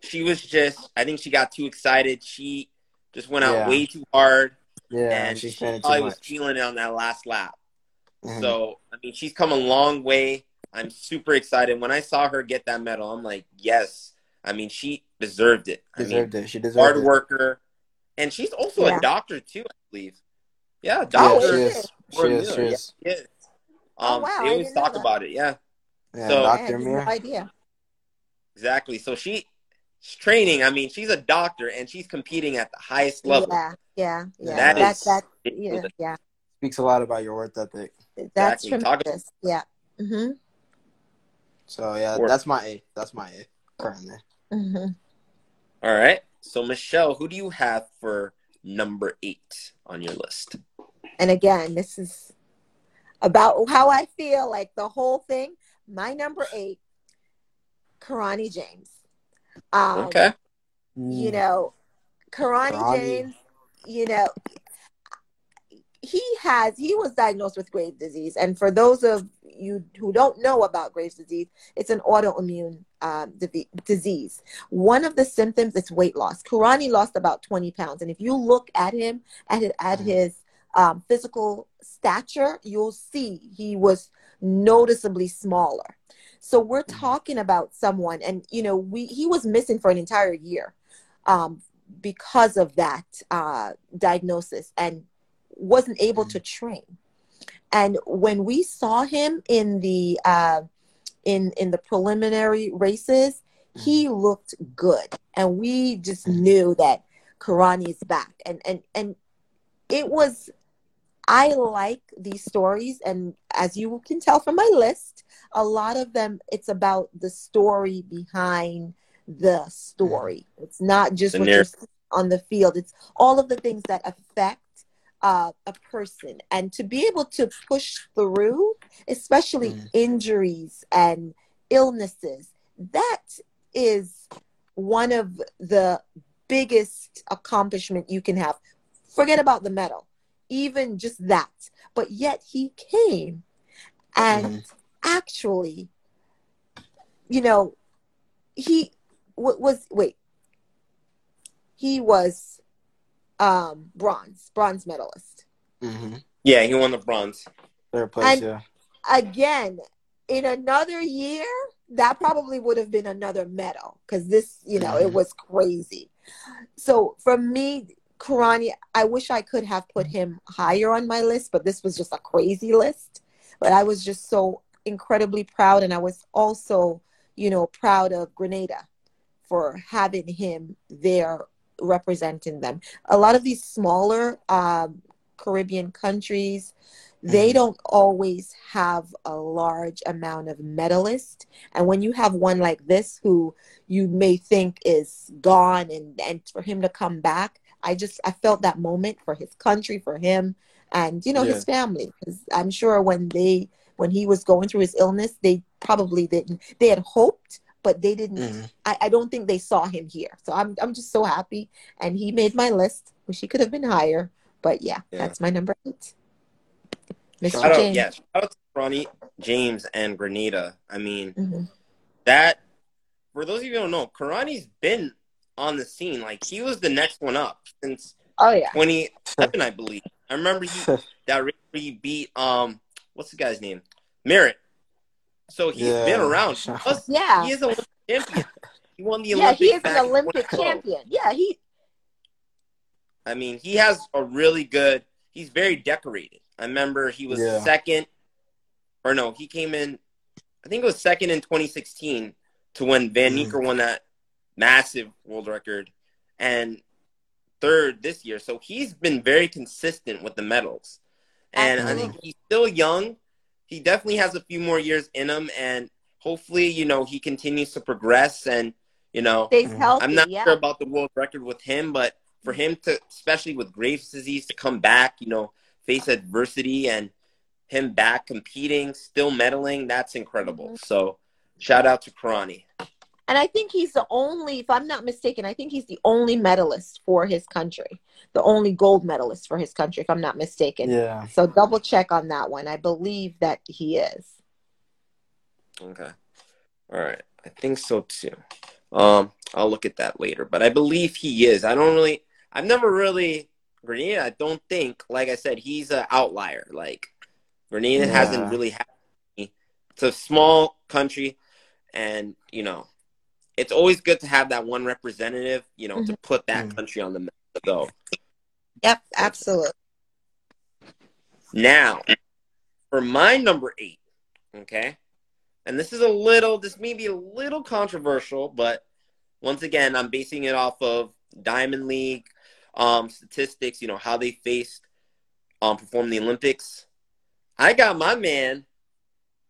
she was just, I think she got too excited. She just went out Yeah. way too hard, yeah, and she's she probably was feeling it on that last lap. Mhm. So, I mean, she's come a long way. I'm super excited. When I saw her get that medal, I'm like, yes. I mean, she deserved it. I mean, deserved it. She deserved hard it. worker. And she's also Yeah. a doctor, too, I believe. Yeah, Yeah, doctor. she is is. She is. She is. Yeah, she is. Oh, Um, wow, They always talk about it. Yeah, Yeah, So- Dr. had no idea. exactly. So she, she's training. I mean, she's a doctor and she's competing at the highest level. Yeah, yeah, yeah. That That, is that, yeah, yeah. Speaks a lot about your work ethic. That's Exactly. Talk- tremendous. Yeah. Mm-hmm. So yeah, Work. that's my eighth. That's my eighth currently. Mm-hmm. All right. So, Michelle, who do you have for number eight on your list? And again, this is about how I feel like the whole thing. My number eight, Kirani James. Um, Okay. You know, Kirani, Kirani. James, you know, he has, he was diagnosed with Graves' disease. And for those of you who don't know about Graves' disease, it's an autoimmune um, divi- disease. One of the symptoms is weight loss. Kirani lost about 20 pounds. And if you look at him, at, his- at Mhm. his um, physical stature, you'll see he was noticeably smaller. So we're Mhm. talking about someone, and you know, we he was missing for an entire year um, because of that uh, diagnosis, and wasn't able to train. And when we saw him in the uh, in in the preliminary races, he looked good, and we just knew that Kirani is back. And and and it was. I like these stories, and as you can tell from my list, a lot of them it's about the story behind the story. It's not just The what you see on the field. It's all of the things that affect uh, a person, and to be able to push through, especially Mm. injuries and illnesses, that is one of the biggest accomplishment you can have. Forget about the medal, even just that. But yet he came and actually, you know, he wa- was wait, he was um bronze, bronze medalist. Mm-hmm. Yeah, he won the bronze. Third place, And- yeah. Again, in another year, that probably would have been another medal because this, you know, it Mhm. was crazy. So for me, Kirani, I wish I could have put him higher on my list, but this was just a crazy list. But I was just so incredibly proud, and I was also, you know, proud of Grenada for having him there representing them. A lot of these smaller um, Caribbean countries, they Mhm. don't always have a large amount of medalists. And when you have one like this who you may think is gone and, and for him to come back, I just I felt that moment for his country, for him, and you know Yeah. his family. Because I'm sure when they when he was going through his illness, they probably didn't. They had hoped, but they didn't. Mhm. I, I don't think they saw him here. So I'm I'm just so happy, and he made my list. Wish he could have been higher, but yeah, Yeah. that's my number eight. Mr. Shout out, James. yeah, shout out to Ronnie James and Grenada. I mean, Mhm. that for those of you who don't know, Kirani's been on the scene. Like he was the next one up since Oh yeah. 2011, I believe. I remember he that he beat um what's the guy's name? Merritt. So he's Yeah. been around. Plus, Yeah. he is a Olympic champion. He won the Olympic Yeah, he is an Olympic champion. Yeah, he I mean, he has a really good. He's very decorated. I remember he was Yeah. second, or no, he came in. I think it was second in 2016 to when Van Mhm. Niekerk won that massive world record, and third this year. So he's been very consistent with the medals, and I think he's still young. He definitely has a few more years in him, and hopefully, you know, he continues to progress and. You know, stays Mhm. healthy. I'm not yeah. sure about the world record with him, but for him to, especially with Graves' disease, to come back, you know, face adversity and him back competing, still medaling, that's incredible. Mhm. So, shout out to Kirani. And I think he's the only, if I'm not mistaken, I think he's the only medalist for his country, the only gold medalist for his country, if I'm not mistaken. Yeah. So double check on that one. I believe that he is. Okay. All right. I think so too. Um, I'll look at that later, but I believe he is. I don't really, I've never really, Grenada, I don't think, like I said, he's an outlier. Like, Grenada Yeah. hasn't really had, it's a small country, and, you know, it's always good to have that one representative, you know, to put that Mhm. country on the map. So, Yep, absolutely. Now, for my number eight, okay, and this is a little, this may be a little controversial, but once again, I'm basing it off of Diamond League um, statistics, you know, how they faced, um, perform the Olympics. I got my man,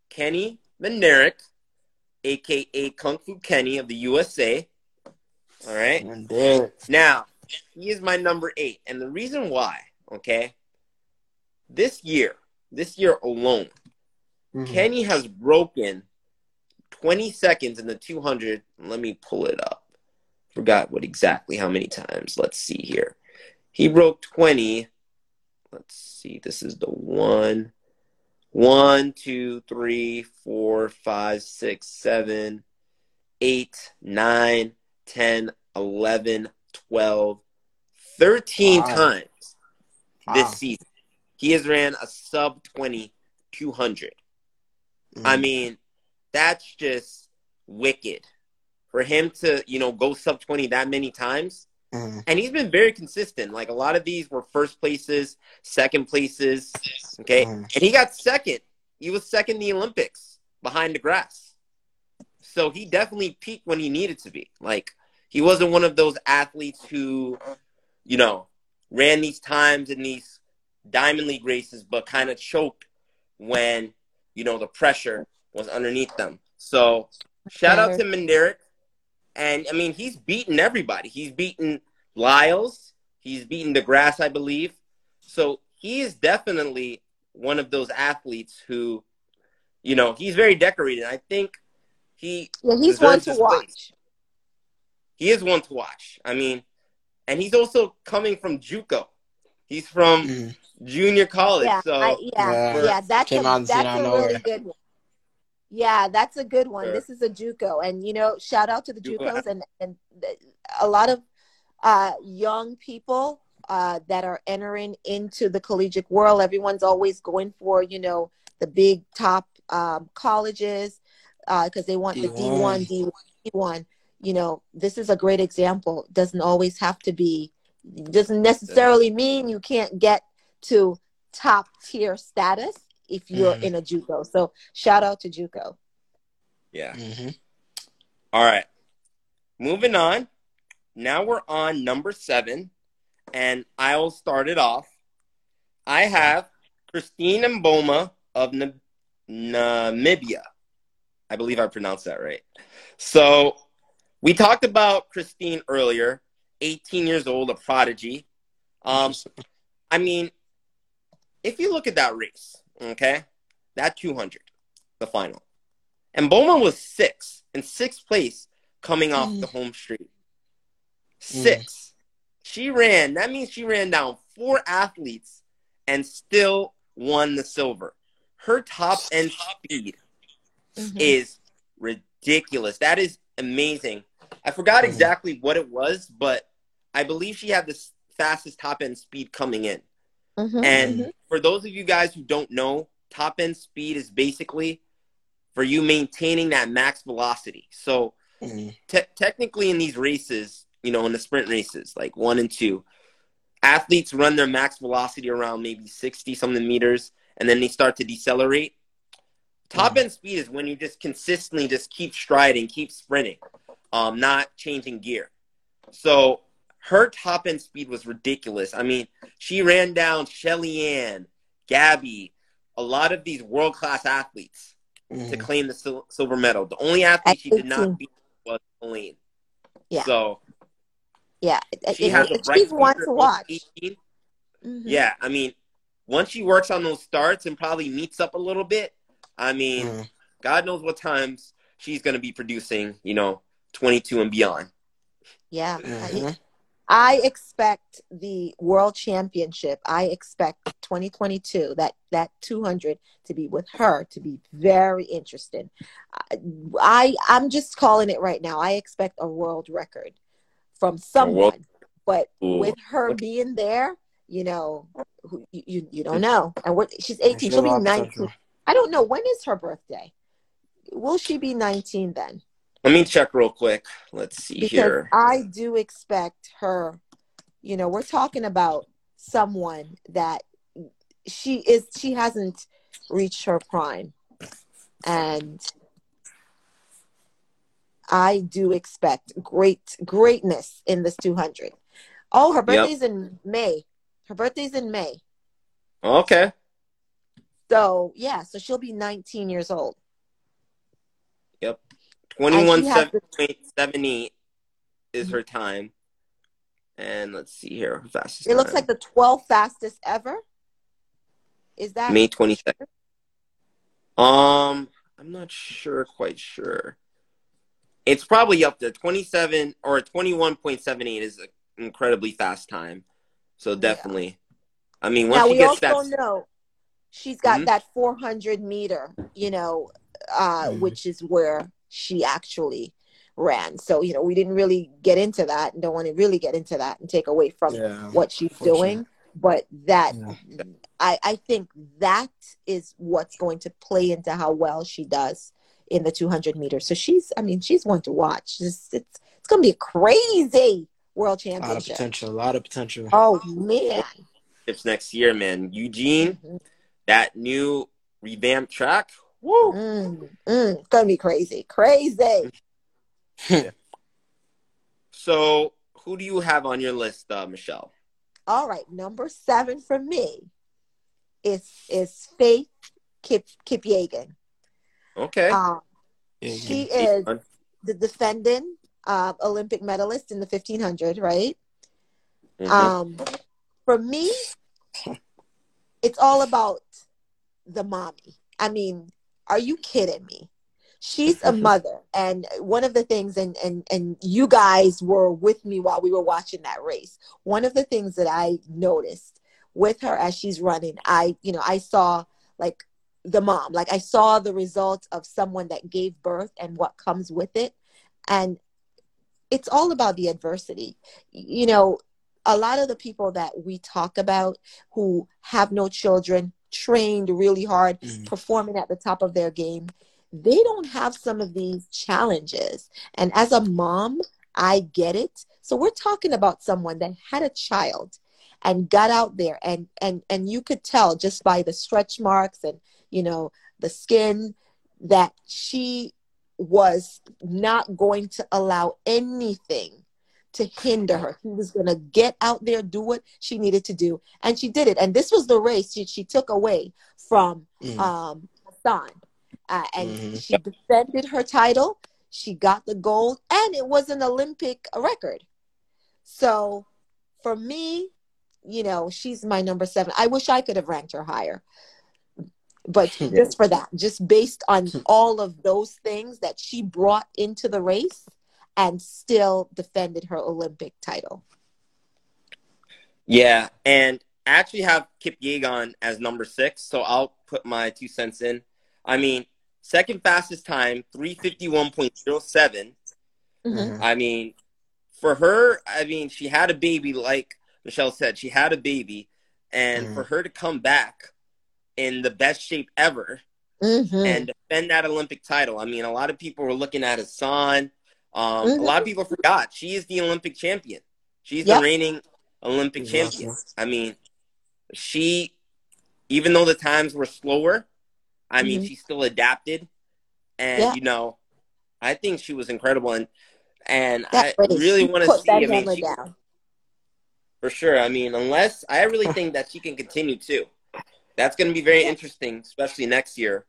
Kenny Bednarek, aka Kung Fu Kenny of the USA. All right. And there. Now, he is my number eight. And the reason why, okay, this year, this year alone, Mhm. Kenny has broken 20 seconds in the 200. Let me pull it up. Forgot what exactly how many times. Let's see here. He broke 20. Let's see. This is the one. One, two, three, four, five, six, seven, eight, nine, 10, 11, 12, 13 Wow. times this season. He has ran a sub 20 200. I Mhm. mean, that's just wicked. For him to, you know, go sub 20 that many times. Mhm. And he's been very consistent. Like a lot of these were first places, second places. Okay. Mhm. And he got second. He was second in the Olympics behind DeGrasse. So he definitely peaked when he needed to be. Like he wasn't one of those athletes who, you know, ran these times in these diamond league races, but kind of choked when, you know, the pressure was underneath them. So shout out to Bednarek. And I mean, he's beaten everybody. He's beaten Lyles. He's beaten DeGrasse, I believe. So he is definitely one of those athletes who, you know, he's very decorated. I think he Yeah, he's one to watch. place. Watch. he is one to watch. I mean, and he's also coming from JUCO. He's from Mhm. junior college. Yeah, so I, yeah, Yeah. yeah. That's a, Came out and seen that's a really good one. Yeah, that's a good one. Sure. This is a JUCO, and you know, shout out to the JUCOs and and a lot of uh, young people uh, that are entering into the collegiate world. Everyone's always going for you know the big top um, colleges because they want the D one, D1. D one. You know, this is a great example. Doesn't always have to be. Doesn't necessarily mean you can't get to top tier status if you're Mhm. in a JUCO. So shout out to JUCO. yeah. Mhm. All right. Moving on. Now we're on number seven, and I'll start it off. I have Christine Mboma of Nam- Namibia. I believe I pronounced that right. So we talked about Christine earlier, 18 years old, a prodigy. Um, I mean, if you look at that race, okay, that 200, the final, and Mboma was six in sixth place coming off the home street. Six. She ran. That means she ran down four athletes and still won the silver. Her top end speed Mhm. is ridiculous. That is amazing. I forgot Mhm. exactly what it was, but I believe she had the fastest top end speed coming in. Mhm. And Mhm. for those of you guys who don't know, top end speed is basically for you maintaining that max velocity. So Mhm. te- technically in these races, you know, in the sprint races, like one and two, athletes run their max velocity around maybe 60 something meters and then they start to decelerate. Top end speed is when you just consistently just keep striding, keep sprinting, um, not changing gear. So her top end speed was ridiculous. I mean, she ran down Shelly Ann, Gabby, a lot of these world class athletes to Mhm. claim the sil- silver medal. The only athlete At she did not beat was Elaine. Yeah. So Yeah, she It- has it- a bright she's one to watch. 18. Mhm. Yeah, I mean, once she works on those starts and probably meets up a little bit, I mean, Mhm. God knows what times she's going to be producing, you know, 22 and beyond. Yeah. Mhm. I expect the world championship. I expect 2022 that that 200 to be with her to be very interesting. I I'm just calling it right now. I expect a world record from someone, but Ooh. with her being there, you know, who- you you, you don't know. And what she's 18, she'll be 19. I don't know when is her birthday. Will she be 19 then? Let me check real quick. Let's see because here. I do expect her, you know, we're talking about someone that she is she hasn't reached her prime. And I do expect great greatness in this 200. Oh, her birthday's in May. Her birthday's in May. Okay. So, yeah, so she'll be 19 years old. Has to- 21.78 is her time. And let's see here. her Fastest It looks like the 12th fastest ever. Is that May 22nd. Um, I'm not sure, quite sure. It's probably up to 27 or 21.78 is an incredibly fast time. So definitely. I mean, once now she we gets also that. know she's got Mhm. that 400 meter you know uh Mhm. which is where she actually ran so you know we didn't really get into that and don't want to really get into that and take away from Yeah. what she's doing but that Yeah. i i think that is what's going to play into how well she does in the 200 meters so she's i mean she's one to watch it's it's, it's gonna be a crazy world championship. A lot of potential. A lot of potential. oh man It's next year, man. Eugene, mm-hmm. that new revamped track. Woo! Mm, mm, it's gonna be crazy, crazy. So, who do you have on your list, uh, Michelle? All right, number seven for me is is Faith Kip Kipyegon. Okay. Um, Yeah, she yeah. is the defending uh, Olympic medalist in the fifteen hundred, right? Mhm. Um, for me, it's all about the mommy. I mean, are you kidding me? She's a mother, and one of the things, and and and you guys were with me while we were watching that race. One of the things that I noticed with her as she's running, I you know I saw like the mom, like I saw the results of someone that gave birth and what comes with it, and it's all about the adversity. You know, a lot of the people that we talk about who have no children, trained really hard, Mhm. performing at the top of their game, they don't have some of these challenges. And as a mom, I get it. So we're talking about someone that had a child and got out there and and and you could tell just by the stretch marks and you know the skin that she was not going to allow anything to hinder her. She was going to get out there, do what she needed to do, and she did it. And this was the race she, she took away from Mhm. um, Hassan, uh, and Mhm. she defended her title. She got the gold, and it was an Olympic record. So for me, you know, she's my number seven. I wish I could have ranked her higher. But just for that, just based on all of those things that she brought into the race and still defended her Olympic title. Yeah, and I actually have Kipyegon as number six, so I'll put my two cents in. I mean, second fastest time, 351.07. Mhm. I mean, for her, I mean, she had a baby, like Michelle said, she had a baby, and Mhm. for her to come back in the best shape ever Mhm. and defend that Olympic title. I mean, a lot of people were looking at Hassan. Um, A Mhm. lot of people forgot she is the Olympic champion. She's Yep. the reigning Olympic Exactly. champion. I mean, she, even though the times were slower, I mean, Mhm. she still adapted, and Yeah. you know, I think she was incredible, and and That I race, really want to put see. I mean, she, down. for sure. I mean, unless I really think that she can continue too. That's going to be very Yeah. interesting, especially next year,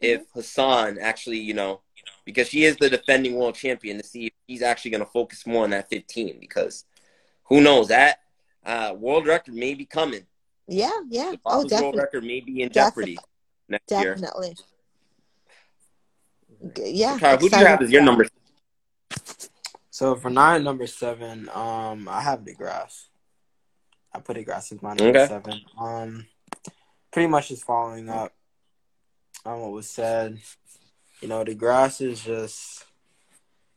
if Hassan actually, you know, because she is the defending world champion, to see if he's actually going to focus more on that 15. Because who knows that uh, world record may be coming. Yeah, yeah. The Oh, Bob's world record may be in jeopardy next year. Definitely. G- Yeah. Tara, who do you have as your number? So for nine, number seven, um, I have DeGrasse. I put DeGrasse as my number Okay. seven. Um, pretty much just following up on what was said. You know, DeGrasse is just,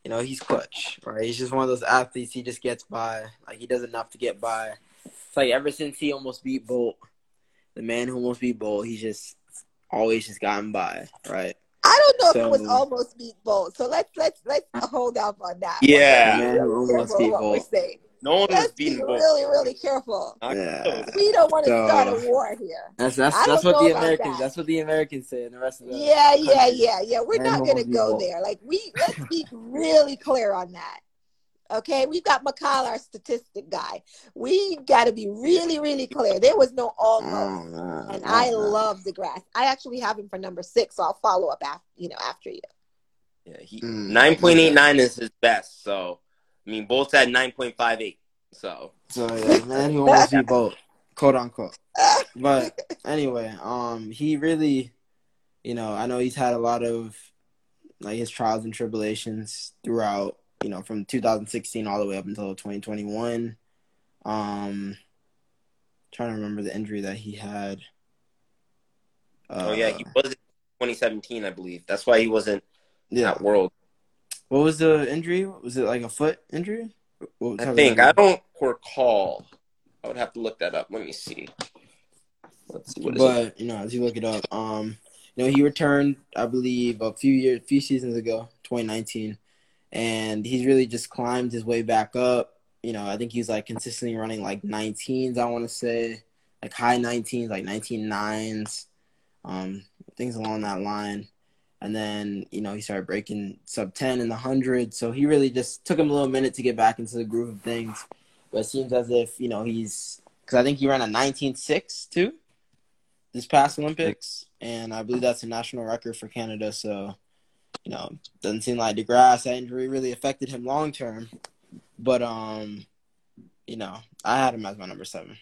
you know, he's clutch, right? He's just one of those athletes. He just gets by. Like he does enough to get by. It's like ever since he almost beat Bolt, the man who almost beat Bolt, he's just always just gotten by, right? I don't know if it was almost beat Bolt. So let's let's let's hold up on that. Yeah. Man One. Be almost beat what we're Bolt. Saying. No one was Let's be beating Bolt. really, really careful. Yeah. We don't want to So- start a war here. That's that's that's what the Americans that. that's what the Americans say and the rest of the Yeah, yeah, yeah, yeah. We're Man not gonna go Bolt. there. Like we let's be really clear on that. Okay, we've got McCall, our statistic guy. We got to be really, really clear. There was no almost. Oh, man. and Oh, I man. love grass. I actually have him for number six, so I'll follow up after you know after you. Yeah, he Mm, nine point eight nine is his best. So I mean, Bolt had nine point five eight. So So yeah, man, he almost beat Bolt, quote unquote. But anyway, um, he really, you know, I know he's had a lot of like his trials and tribulations throughout, you know, from 2016 all the way up until 2021. Um, trying to remember the injury that he had. oh yeah, he Uh, was in twenty seventeen, I believe. That's why he wasn't yeah. at World. What was the injury? Was it like a foot injury? I think? I don't recall. I would have to look that up. Let me see. Let's see what is it. but you know, as you look it up, um, you know, he returned, I believe, a few years, few seasons ago, 2019, and he's really just climbed his way back up. You know, I think he's like consistently running like 19s. I want to say, like high 19s, like 19 nines, um, things along that line. And then you know he started breaking sub 10 in the hundred, so he really just took him a little minute to get back into the groove of things. But it seems as if you know he's because I think he ran a 19.6 too this past Olympics, and I believe that's a national record for Canada. So, you know, doesn't seem like DeGrasse that injury really affected him long term. But um, you know, I had him as my number seven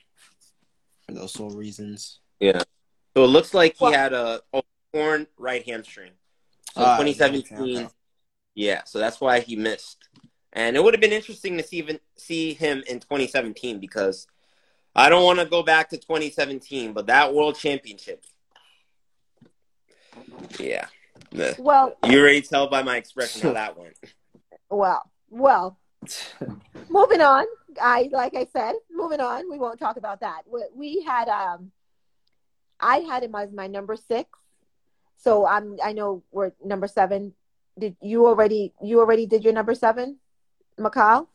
for those sole reasons. Yeah. So it looks like he had a oh, torn right hamstring. So Ah, 2017. okay. Yeah, so that's why he missed. And it would have been interesting to see even see him in 2017 because I don't want to go back to 2017, but that World Championship. Yeah. Well, You already tell by my expression how that went. well, well. moving on. I like I said, moving on. We won't talk about that. We, we had um, I had him as my number six. So I'm. I know we're number seven. Did you already? You already did your number seven, McCall?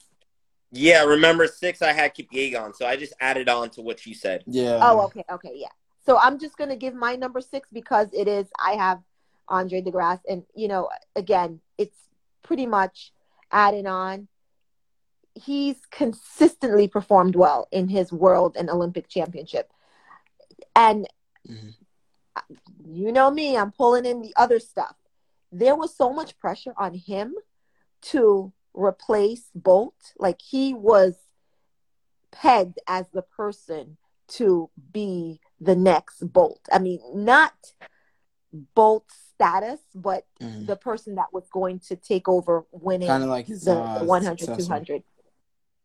Yeah, remember six I had Kipyegon, so I just added on to what you said. Yeah. Oh, okay, okay, yeah. So I'm just gonna give my number six because it is I have Andre DeGrasse, and you know, again, it's pretty much adding on. He's consistently performed well in his world and Olympic championship, and Mhm. You know me, I'm pulling in the other stuff. There was so much pressure on him to replace Bolt. Like he was pegged as the person to be the next Bolt. I mean, not Bolt status, but Mhm. the person that was going to take over winning Kind of like his the uh, 100 successor. 200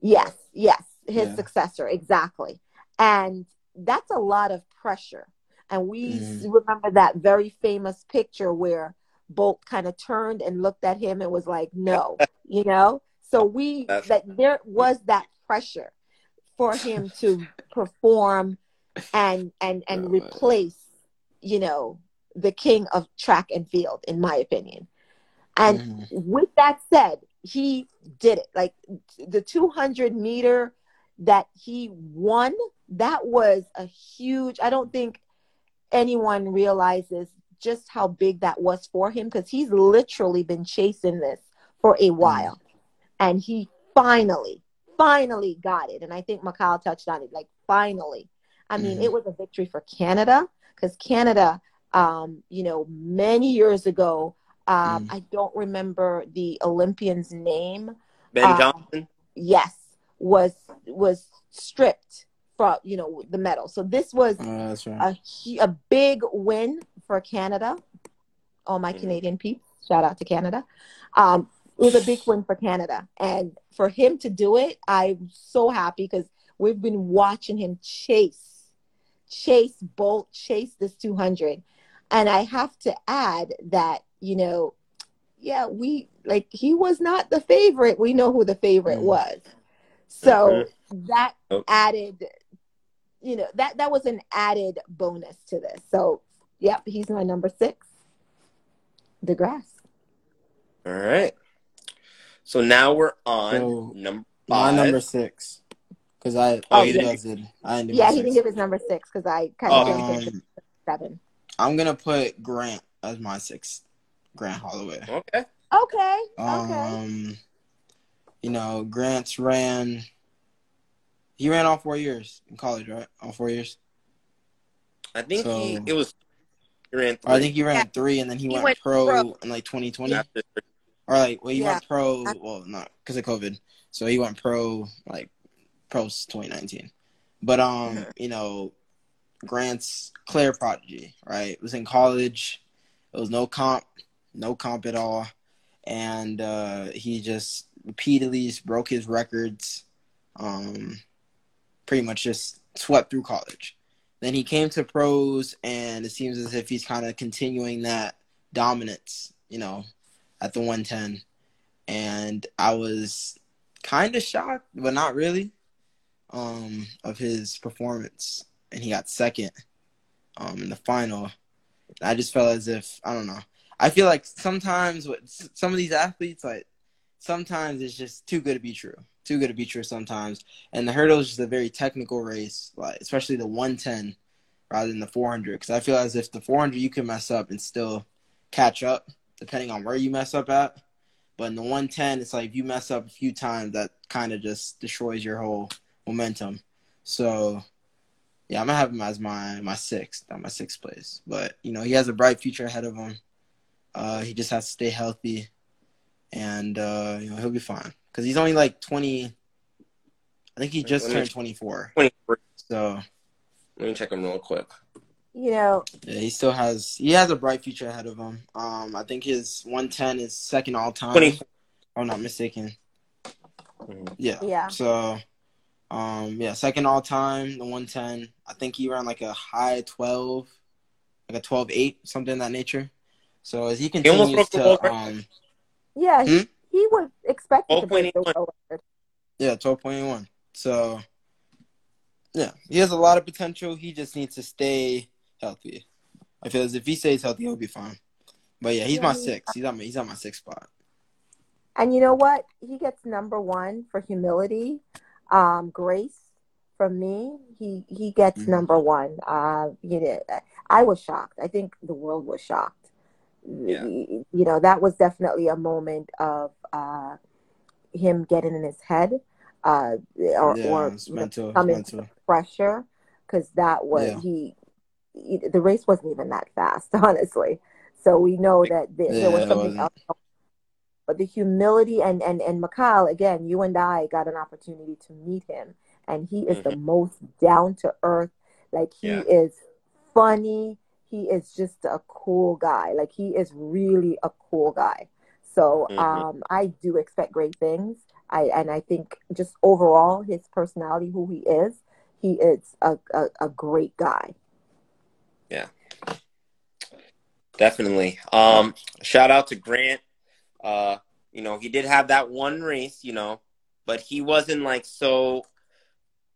yes yes his Yeah. successor exactly and that's a lot of pressure and we Mhm. remember that very famous picture where bolt kind of turned and looked at him and was like no you know so we That's- that there was that pressure for him to perform and and and Right. replace you know the king of track and field in my opinion and Mhm. with that said, he did it. Like the 200 meter that he won, that was a huge, I don't think anyone realizes just how big that was for him because he's literally been chasing this for a while. And he finally, finally got it. And I think Mikhail touched on it like, finally. I mean, Mhm. it was a victory for Canada because Canada, um, you know, many years ago, um, Mm. I don't remember the Olympian's name. Ben Uh, Johnson. Yes, was was stripped from you know the medal. So this was Oh, right. a a big win for Canada. All my Mhm. Canadian peeps, shout out to Canada. Um, it was a big win for Canada, and for him to do it, I'm so happy because we've been watching him chase, chase Bolt, chase this 200, and I have to add that you know, yeah, we like he was not the favorite. We know who the favorite Mhm. was, so Mhm. that Oh. added you know that that was an added bonus to this so yep he's my number six degrasse All right. So now we're on So, number My number six. Because I, Oh, you you didn't- guys did. I didn't yeah he six. didn't give his number six because i kind of jumped Um, seven I'm gonna put Grant as my sixth. Grant Holloway. Okay. okay okay Um, you know, Grant's ran. He ran all four years in college, right? All four years. I think he it was he ran Or I three. think he ran Yeah. three, and then he, He went, went pro, pro. in like 2020. After- Or like, well, he Yeah. went pro. Well, not because of COVID. So he went pro like post 2019. But um, Mhm. you know, Grant's clear prodigy, right? It was in college. It was no comp, no comp at all, and uh, he just repeatedly broke his records. Um, pretty much just swept through college. Then he came to pros, and it seems as if he's kind of continuing that dominance, you know, at the 110. And I was kind of shocked, but not really, um, of his performance. And he got second um, in the final. I just felt as if, I don't know. I feel like sometimes with some of these athletes, like, sometimes it's just too good to be true. Too good to be true sometimes. And the hurdle is just a very technical race, like especially the 110 rather than the 400. Because I feel as if the 400 you can mess up and still catch up, depending on where you mess up at. But in the 110, it's like if you mess up a few times, that kind of just destroys your whole momentum. So, yeah, I'm gonna have him as my my sixth, on my sixth place. But you know, he has a bright future ahead of him. Uh, he just has to stay healthy, and uh, you know he'll be fine because he's only like 20. I think he just turned 24. 23. So Let me check him real quick. you know yeah, he still has he has a bright future ahead of him. Um, I think his 110 is second all time. 20. If I'm not mistaken. Mhm. Yeah. yeah So, um, yeah, second all time, the 110. I think he ran like a high 12, like a 12 8, something in that nature. So as he continues broke the to, um, yeah he, Hmm? he was expected to break the 12.81. world record. yeah, 12.1. So, yeah, he has a lot of potential. He just needs to stay healthy. I feel as if he stays healthy, he'll be fine. But yeah, he's Yeah, my he- six. He's on my, he's on my sixth spot. And you know what? He gets number one for humility, um, grace. From me, he he gets Mhm. number one. Uh, you know, I was shocked. I think the world was shocked. Yeah. You know, that was definitely a moment of uh, him getting in his head, uh, or, yeah, or mental, coming mental. pressure, because that was Yeah. he, he. The race wasn't even that fast, honestly. So we know that there, there was something else but the humility and and and Mikhail again, you and I got an opportunity to meet him, and he is Mm-hmm. the most down to earth. Like he Yeah. is funny. He is just a cool guy. Like he is really a cool guy. So Mhm. um, I do expect great things. I and I think just overall his personality, who he is, he is a, a, a great guy. Yeah, definitely. Um, shout out to Grant. Uh, you know, he did have that one race, you know, but he wasn't like so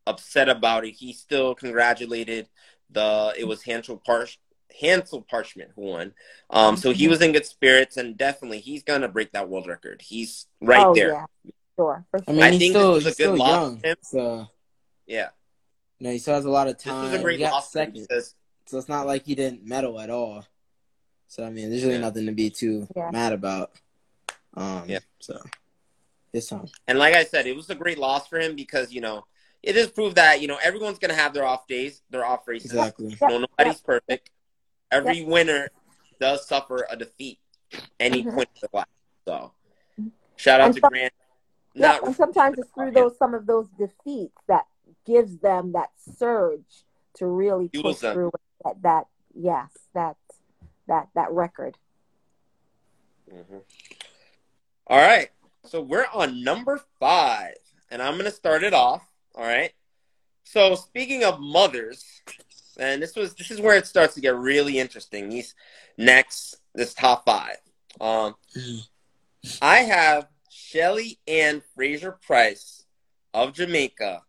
upset about it. He still congratulated the it was Hansle Parch Hansle Parchment who won. Um, so he was in good spirits and definitely he's gonna break that world record. He's right oh there. yeah, sure, for I sure. mean, I he's think still this was a he's good still loss young, for him. so Yeah. you know he still has a lot of This time. was a great loss for him second, because so it's not like he didn't medal at all. So I mean, there's really Yeah. nothing to be too Yeah. mad about. Um, Yeah. So it's time. And like I said, it was a great loss for him because you know it just proved that you know everyone's gonna have their off days, their off races. Exactly. Yep. No, nobody's perfect. Every winner does suffer a defeat any Mhm. point of their life. So, shout out And to some- Grant. Yeah, and sometimes it's through those some of those defeats that gives them that surge to really push them. through that that yes that that that record. Mhm. All right, so we're on number five, and I'm gonna start it off. All right. So speaking of mothers, and this was this is where it starts to get really interesting. These next this top five. Um. I have Shelly Ann Fraser Pryce of Jamaica,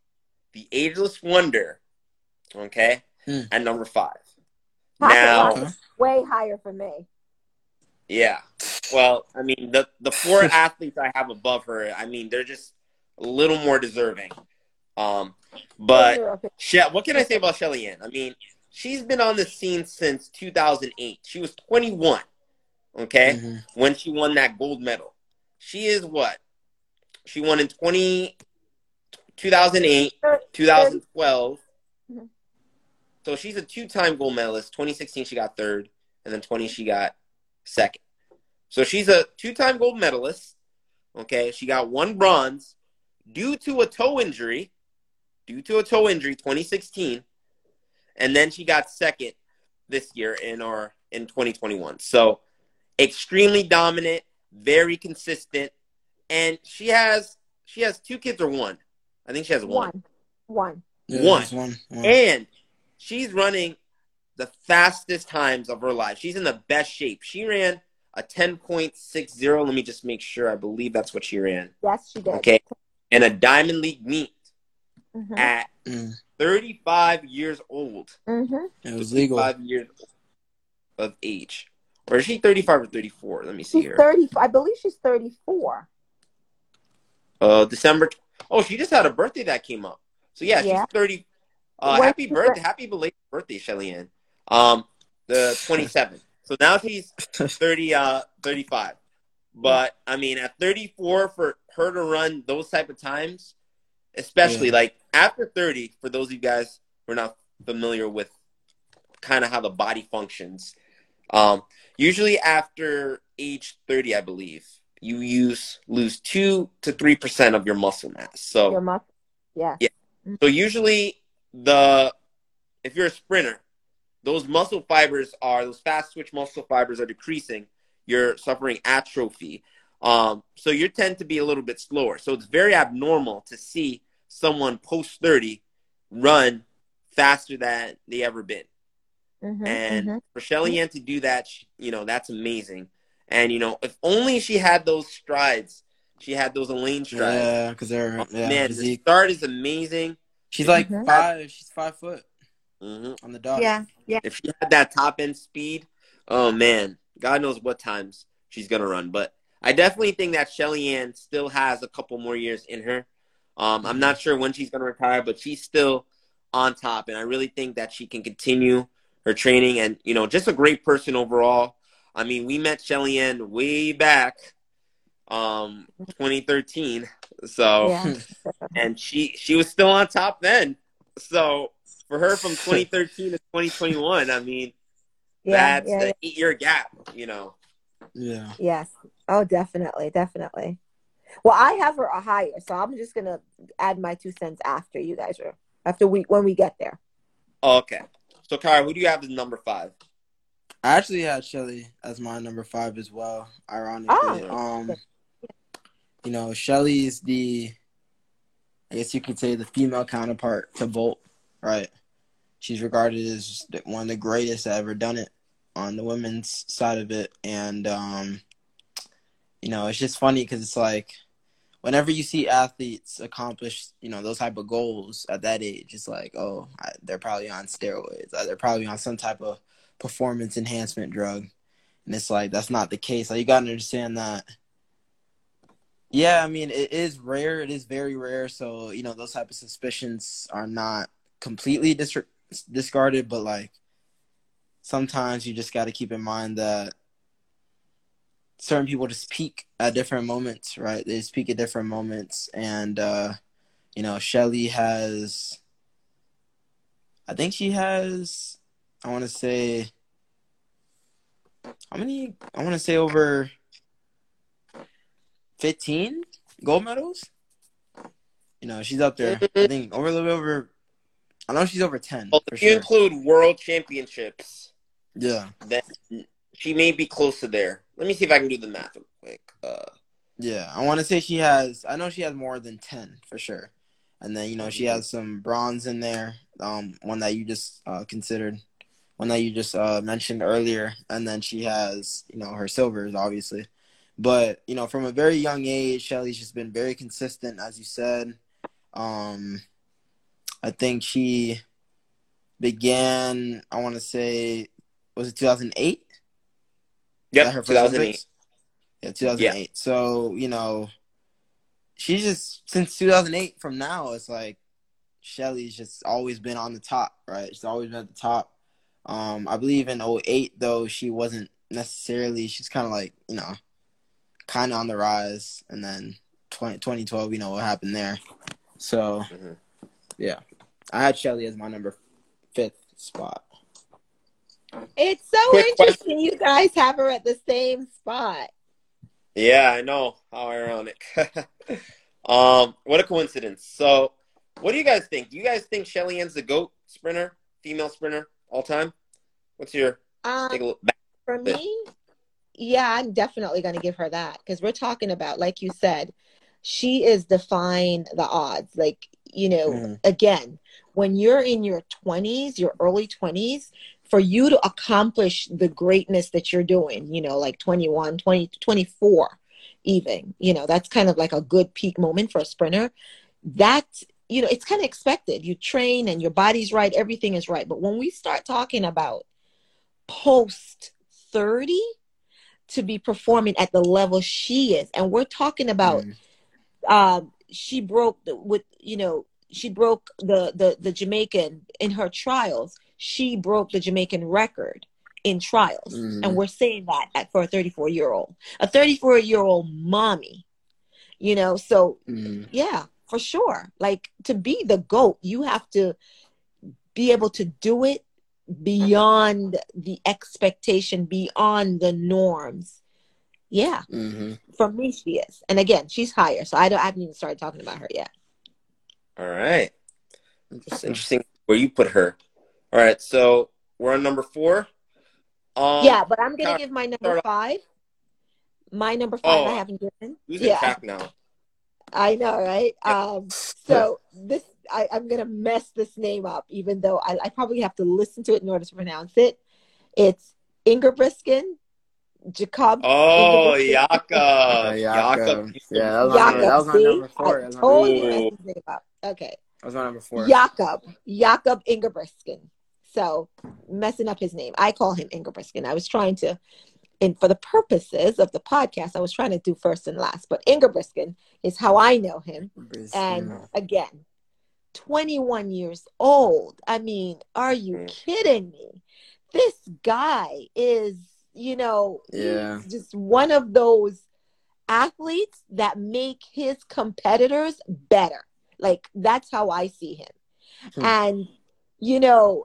the ageless wonder. Okay, Hmm. at number five. Pocket Now, Okay. Way higher for me. yeah. Well, I mean, the the four athletes I have above her, I mean, they're just a little more deserving. Um, but Okay. she, what can I say about Shelly Ann? I mean, she's been on the scene since 2008. She was 21, okay, Mhm. when she won that gold medal. She is what? She won in 20, 2008, 2012. Mhm. So she's a two-time gold medalist. 2016 she got third, and then 20 she got second. So she's a two-time gold medalist. Okay, she got one bronze due to a toe injury. Due to a toe injury, 2016, and then she got second this year in our in 2021. So extremely dominant, very consistent, and she has she has two kids or one. I think she has one. One. One. Yeah, One. there's one. one. And she's running the fastest times of her life. She's in the best shape. She ran a 10.60. Let me just make sure. I believe that's what she ran. Yes, she did. Okay. And a Diamond League meet Mhm. at Mm. 35 years old. Mhm. It was legal. Five years of age. Or is she 35 or 34? Let me see She's here. thirty. I believe she's thirty-four. Uh, December. Oh, she just had a birthday that came up. So yeah, Yeah. she's 30. Uh, When happy she birthday. bir- Happy belated birthday, Shelly Ann. Um, the 27th. so now she's 30, uh, 35. But I mean, at 34, for her to run those type of times, especially Yeah. like after 30, for those of you guys who are not familiar with kind of how the body functions, um, usually after age 30, I believe, you use lose two to three percent of your muscle mass. So Your muscle. Yes. Yeah. so usually the if you're a sprinter, those muscle fibers are those fast twitch muscle fibers are decreasing. You're suffering atrophy. Um, so you tend to be a little bit slower. So it's very abnormal to see someone post 30 run faster than they ever been. Mhm, And mhm. for Shelly Ann to do that, sh- you know, that's amazing. And, you know, if only she had those strides, she had those Elaine strides. Yeah, because they're Oh, yeah, Man, the physique. start is amazing. She's like Mhm. five. She's five foot hmm on the dot. Yeah, yeah. If she had that top end speed, oh man, God knows what times she's gonna run. But I definitely think that Shelly Ann still has a couple more years in her. Um, I'm not sure when she's gonna retire, but she's still on top, and I really think that she can continue her training and you know just a great person overall. I mean, we met Shelly Ann way back, um, 2013. So Yeah. and she she was still on top then. So for her from 2013 to 2021, I mean Yeah. that's yeah, an eight year gap, you know. Yeah. Yes. Oh, definitely, definitely. Well, I have her a higher, so I'm just gonna add my two cents after you guys are after we when we get there. Oh, okay. So, Kara, who do you have as number five? I actually had Shelly as my number five as well. Ironically, Oh. um, you know, Shelly's the, I guess you could say the female counterpart to Bolt, right? She's regarded as one of the greatest that ever done it on the women's side of it, and um, you know, it's just funny because it's like whenever you see athletes accomplish, you know, those type of goals at that age, it's like, oh, I, they're probably on steroids, or they're probably on some type of performance enhancement drug, and it's like that's not the case. Like you gotta understand that. Yeah, I mean, it is rare. It is very rare. So you know, those type of suspicions are not completely dis- discarded, but like sometimes you just got to keep in mind that certain people just peak at different moments, right? They just peak at different moments, and uh, you know, Shelly has, I think she has, I want to say, how many? I want to say over fifteen gold medals. You know, she's up there. I think over a little bit over. I know she's over ten Well, if you sure. include world championships, Yeah, then she may be close to there. Let me see if I can do the math real quick. Uh, yeah. I want to say she has. I know she has more than ten for sure. And then you know she has some bronze in there. Um, one that you just uh, considered, one that you just uh, mentioned earlier, and then she has you know her silvers obviously. But you know from a very young age, Shelly's just been very consistent, as you said. Um, I think she began. I want to say was it 2008? Her 2008. Olympics? Yeah, 2008. So, you know, she's just, since 2008 from now, it's like Shelly's just always been on the top, right? She's always been at the top. Um, I believe in 08, though, she wasn't necessarily, she's kind of like, you know, kind of on the rise. And then 20, 2012, you know, what happened there. So, Mhm. yeah. I had Shelly as my number fifth spot. It's so Quick interesting. You guys have her at the same spot. Yeah, I know. How ironic. um, what a coincidence. So, what do you guys think? Do you guys think Shelly Ann's the GOAT sprinter, female sprinter, all time? What's your Um, take a look back? For me, yeah, I'm definitely going to give her that because we're talking about, like you said, she is defying the odds. Like, you know, Mhm. again, when you're in your 20s, your early 20s, for you to accomplish the greatness that you're doing, you know, like 21, 20, 24, even, you know, that's kind of like a good peak moment for a sprinter. That, you know, it's kind of expected. You train and your body's right, everything is right. But when we start talking about post 30 to be performing at the level she is, and we're talking about Mhm. um, she broke the, with you know she broke the, the the Jamaican in her trials. She broke the Jamaican record in trials, Mhm. and we're saying that at, for a 34 year old, a 34 year old mommy. You know, so Mhm. yeah, for sure. Like to be the goat, you have to be able to do it beyond the expectation, beyond the norms. Yeah, Mhm. for me, she is. And again, she's higher, so I don't. I haven't even started talking about her yet. All right. It's interesting where you put her. All right, so we're on number four. Um, yeah, but I'm gonna give my number five. My number five, Oh, I haven't given. Who's in Yeah, track now? I know, right? Yeah. Um, so this, I, I'm gonna mess this name up, even though I, I probably have to listen to it in order to pronounce it. It's Inger Briskin, Jacob. Oh, Ingebrigtsen. Jakob. Jakob. Jakob. Yeah, that was, my, Jakob, that was my number four. I That was my totally number four. messed his name up. Okay. That was my number four. Jakob, Jakob Ingebrigtsen. So messing up his name. I call him Ingebrigtsen. I was trying to, and for the purposes of the podcast, I was trying to do first and last. But Ingebrigtsen is how I know him. And again, 21 years old. I mean, are you kidding me? This guy is, you know, Yeah. just one of those athletes that make his competitors better. Like that's how I see him. Hmm. And you know,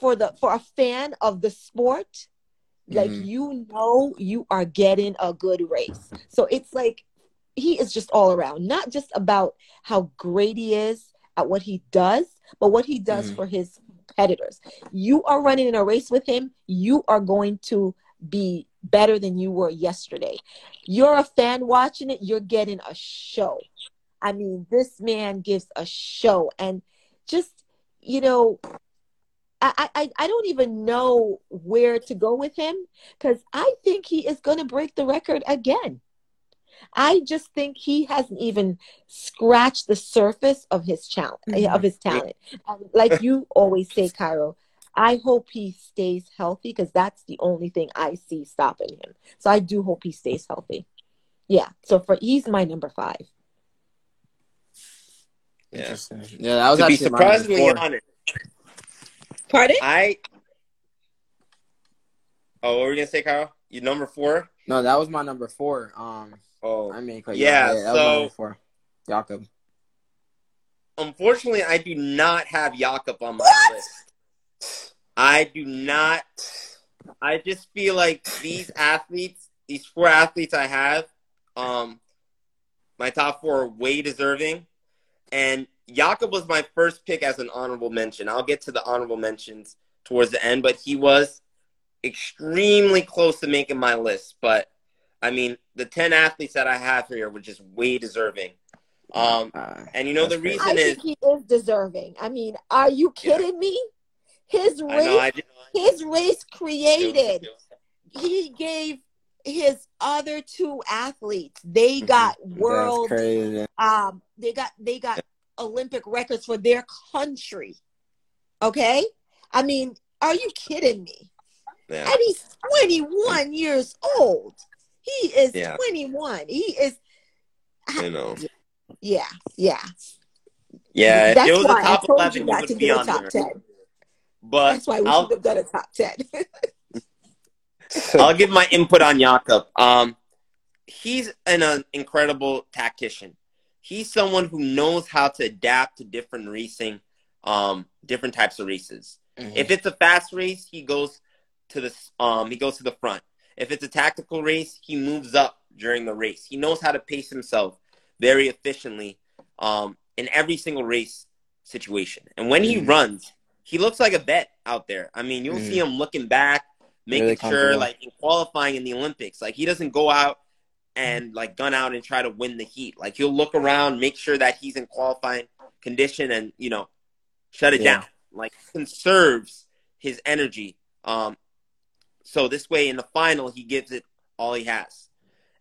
for the for a fan of the sport, like Mhm. you know you are getting a good race. So it's like he is just all around, not just about how great he is at what he does, but what he does Mhm. for his competitors. You are running in a race with him, you are going to be better than you were yesterday. You're a fan watching it, you're getting a show. I mean, this man gives a show and just, you know, I, I, I don't even know where to go with him because I think he is going to break the record again. I just think he hasn't even scratched the surface of his challenge Mhm. of his talent. And like you always say, Cairo, I hope he stays healthy because that's the only thing I see stopping him. So I do hope he stays healthy. Yeah. So for he's my number five. Yeah. Yeah, that was To be actually my surprisingly honest, Pardon? I. Oh, what were you gonna say, Kyle? You number four? No, that was my number four. Um, Oh, I mean, cut Yeah, you off. that was my so- number four. Jakob. unfortunately, I do not have Jakob on my list. I do not. I just feel like these athletes, these four athletes I have, um, my top four are way deserving. And Jakob was my first pick as an honorable mention. I'll get to the honorable mentions towards the end, but he was extremely close to making my list. But I mean, the 10 athletes that I have here were just way deserving. Um, Uh, and you know, the That's crazy. I reason is, he is deserving. I mean, are you kidding me? His I know, I race, did. his race created. He gave his other two athletes. They Mhm. got world um they got they got olympic records for their country okay i mean are you kidding me Yeah. and he's 21 years old he is Yeah. 21 he is I know. yeah yeah Yeah, that's it was a why i top told 11, you not would to be do a on top there. 10 But that's why we I'll, should have done a top 10 I'll give my input on Jakob. Um, he's an, uh, incredible tactician. He's someone who knows how to adapt to different racing, um, different types of races. Mhm. If it's a fast race, he goes to the um, he goes to the front. If it's a tactical race, he moves up during the race. He knows how to pace himself very efficiently um, in every single race situation. And when he Mhm. runs, he looks like a vet out there. I mean, you'll Mhm. see him looking back, making Really sure, like in qualifying in the Olympics, like he doesn't go out and like gun out and try to win the heat. Like he'll look around, make sure that he's in qualifying condition, and you know, shut it Yeah. down. Like conserves his energy. Um, so this way in the final, he gives it all he has.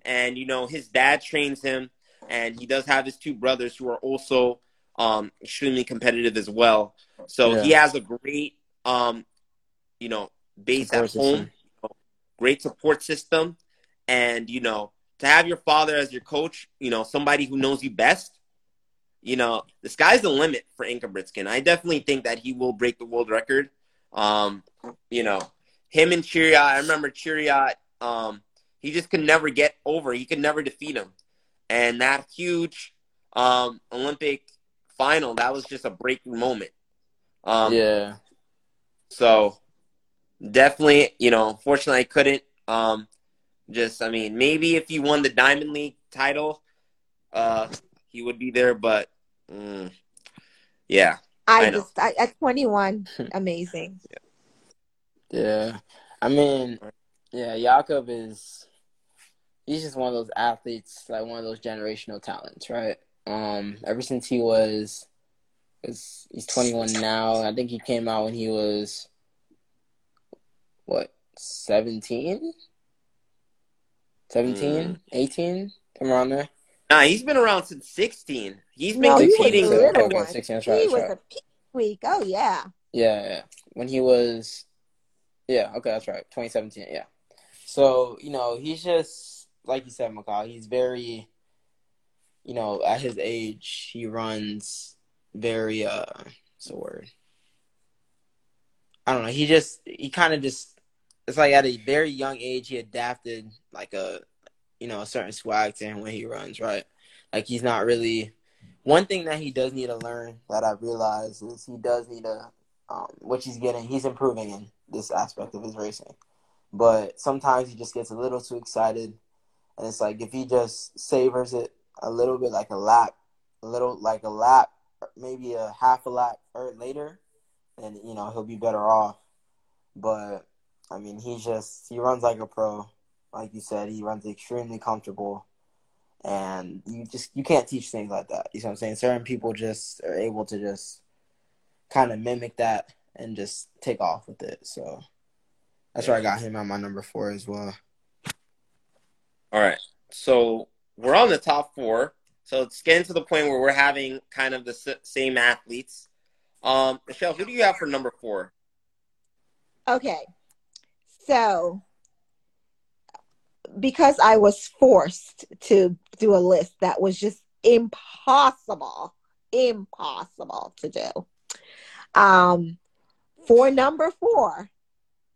And you know, his dad trains him, and he does have his two brothers who are also um, extremely competitive as well. So he has a great, um, you know, base Support at home, system. great support system, and you know, to have your father as your coach, you know, somebody who knows you best. You know, the sky's the limit for Ingebrigtsen. I definitely think that he will break the world record. Um, you know, him and Cheruiyot, I remember Cheruiyot, um, he just could never get over. He could never defeat him. And that huge um, Olympic final, that was just a breaking moment. Um, yeah. So definitely, you know, unfortunately I couldn't. Um, just, I mean, maybe if he won the Diamond League title, uh, he would be there. But mm, yeah, i, I just I, at 21 amazing Yeah. I mean, yeah, Jakob is he's just one of those athletes, like one of those generational talents, right? Um, ever since he was is he's twenty one now. I think he came out when he was what, 17? 17? 18? Somewhere around there. nah, he's been around since sixteen. He's been no he was competing. a so- little okay, one 16, that's he right, was right. a peak week oh yeah Yeah, yeah. When he was, yeah, okay, that's right, 2017, yeah. So you know, he's just like you said, McCall. He's very, you know, at his age, he runs very. uh What's the word? I don't know. He just he kind of just. It's like at a very young age, he adapted like a, you know, a certain swag to him when he runs. Right, like he's not really. One thing that he does need to learn that I realize is he does need to um, which he's getting. He's improving in this aspect of his racing, but sometimes he just gets a little too excited, and it's like if he just savors it a little bit like a lap, a little like a lap, maybe a half a lap or later, and you know he'll be better off. But I mean, he just he runs like a pro, like you said. He runs extremely comfortable, and you just you can't teach things like that. You know what I'm saying? Certain people just are able to just kind of mimic that and just take off with it. So that's why I got him at my number four as well. All right. So we're on the top four. So it's getting to the point where we're having kind of the same athletes. Um, Michelle, who do you have for number four? Okay. So because I was forced to do a list that was just impossible, impossible to do. Um, for number four,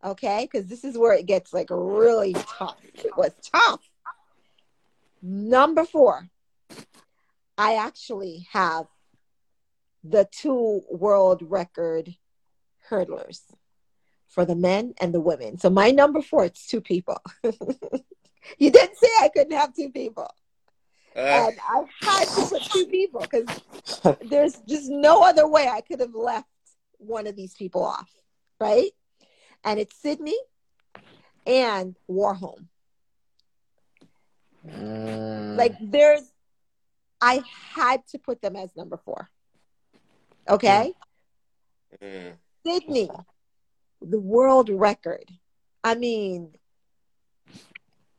okay, because this is where it gets like really tough. It was tough. Number four, I actually have the two world record hurdlers for the men and the women. So my number four, it's two people. you didn't say I couldn't have two people. Uh, and I had to put two people because there's just no other way I could have left one of these people off, right? And it's Sydney and Warholm. Mm. Like there's, I had to put them as number four. Okay. Mm. Sydney, the world record. I mean,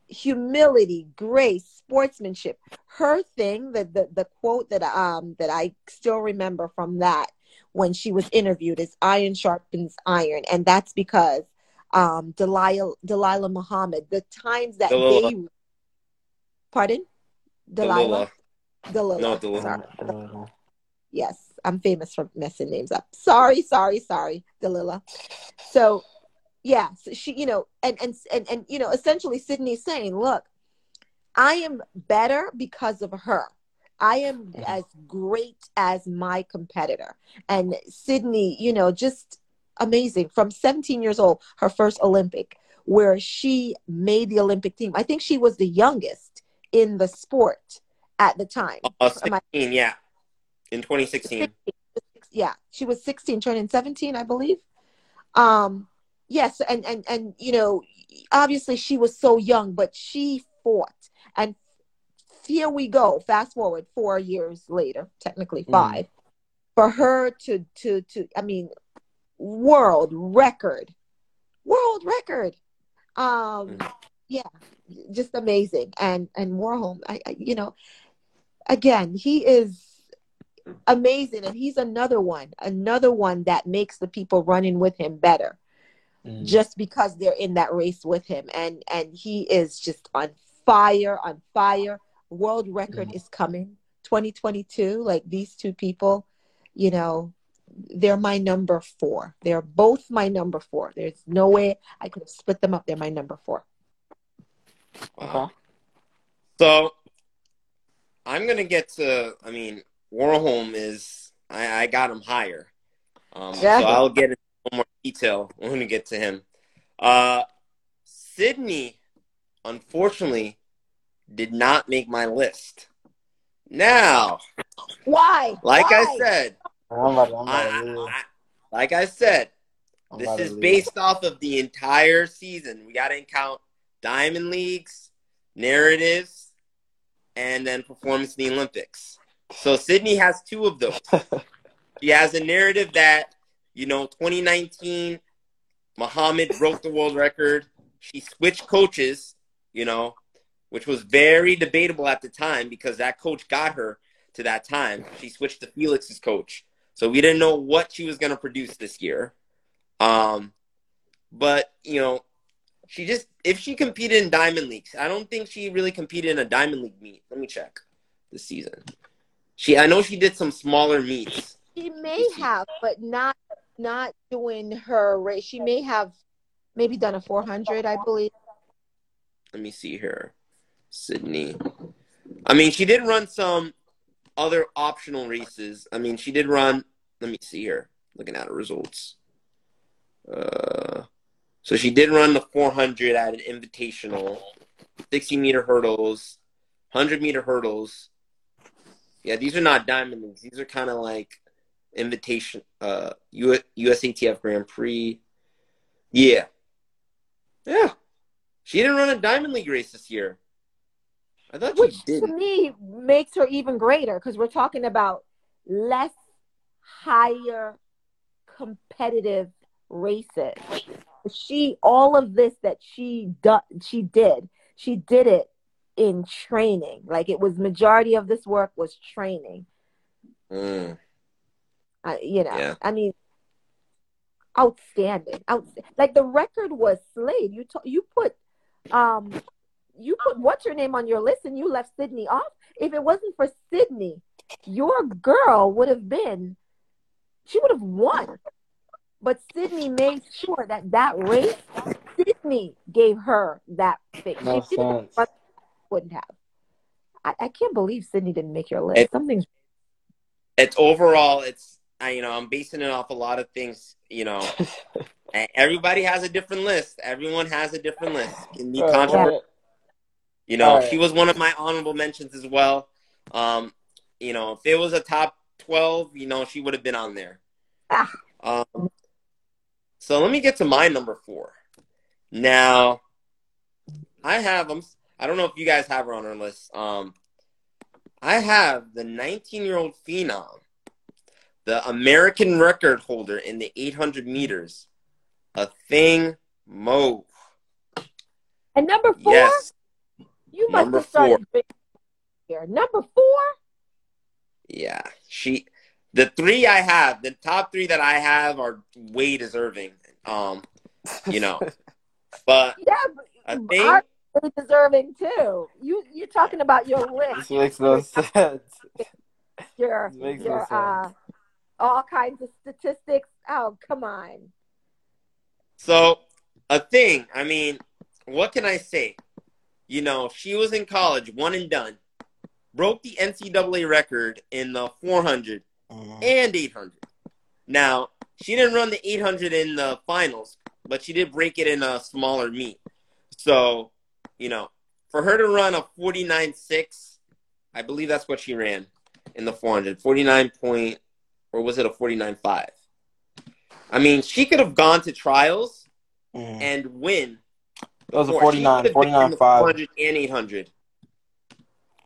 humility, grace, sportsmanship. Her thing, the, the the quote that um that I still remember from that when she was interviewed is iron sharpens iron, and that's because um Dalilah Dalilah Muhammad, the times that Delilah. they pardon? Delilah. Delilah. No, Delilah. Yes, I'm famous for messing names up. Sorry, sorry, sorry, Delilah. So yeah, so she, you know, and and and and you know, essentially Sydney's saying, look, I am better because of her. I am as great as my competitor. And Sydney, you know, just amazing. From 17 years old, her first Olympic, where she made the Olympic team. I think she was the youngest in the sport at the time. Uh, 16, I- yeah. In 2016. 16, yeah, she was 16, turning 17, I believe. Um, yes, and and and you know, obviously she was so young, but she fought and here we go fast forward four years later technically mm. five mm. for her to to to i mean world record world record um mm. yeah just amazing and and warholm I, I you know again he is amazing. And he's another one another one that makes the people running with him better mm. just because they're in that race with him. And and he is just on fire on fire. World record mm. is coming 2022 like these two people you know they're my number four. They're both my number four. There's no way i could have split them up. They're my number four. Wow. so i'm gonna get to i mean warholm is i, I got him higher um, yeah. so i'll get into more detail when we get to him uh sydney unfortunately did not make my list. Now, why? Like why? I said, I'm about, I'm I, I, like I said, I'm this is based off of the entire season. We got to count diamond leagues, narratives, and then performance in the Olympics. So Sydney has two of those. she has a narrative that you know, 2019, Muhammad broke the world record. She switched coaches, you know, which was very debatable at the time because that coach got her to that time. She switched to Felix's coach. So we didn't know what she was going to produce this year. Um, but, you know, she just, if she competed in Diamond Leagues, I don't think she really competed in a Diamond League meet. Let me check this season. She, I know she did some smaller meets. She may have, but not, not doing her race. She may have maybe done a 400, I believe. Let me see here. Sydney. I mean, she did run some other optional races. I mean, she did run. Let me see here. Looking at her results. Uh, so she did run the 400 at an invitational, 60 meter hurdles, 100 meter hurdles, Yeah, these are not diamond leagues. These are kind of like invitation, uh, U- USATF Grand Prix. Yeah, yeah. She didn't run a diamond league race this year. I thought Which she did. to me makes her even greater because we're talking about less higher competitive races. She all of this that she do, she did, she did it in training. Like it was majority of this work was training. Mm, Uh, you know, Yeah. I mean, outstanding. Out like the record was Slade. You to, you put um you put what's your name on your list and you left Sydney off. If it wasn't for Sydney, your girl would have been she would have won. But Sydney made sure that that race, Sydney gave her that fix. No she didn't, sense. Wouldn't have. I, I can't believe Sydney didn't make your list. It- Something's it's overall. It's I, you know, I'm basing it off a lot of things. You know, everybody has a different list. Everyone has a different list. Can be controversial. what- You know, Alright. she was one of my honorable mentions as well. Um, you know, if it was a top twelve, you know, she would have been on there. Ah. Um, so let me get to my number four. Now, I have them. I don't know if you guys have her on our list. Um, I have the 19 year old phenom, the American record holder in the 800 meters, a thing Mo. and number four. Yes. You must Number have started big here. Number four. Yeah, she. The three I have, the top three that I have are way deserving. Um, you know, but Yeah, I think really deserving too. You you're talking about your list, This makes no sense. your This makes no sense. uh, all kinds of statistics. Oh come on. so. Athing. I mean, what can I say? You know, she was in college, one and done, broke the NCAA record in the 400 Mhm. and 800. Now, she didn't run the 800 in the finals, but she did break it in a smaller meet. So, you know, for her to run a 49.6, I believe that's what she ran in the 400. 49 point, or was it a 49.5? I mean, she could have gone to trials Mhm. and win. It was a Or 49, could have been in 49 5. 400 and 800.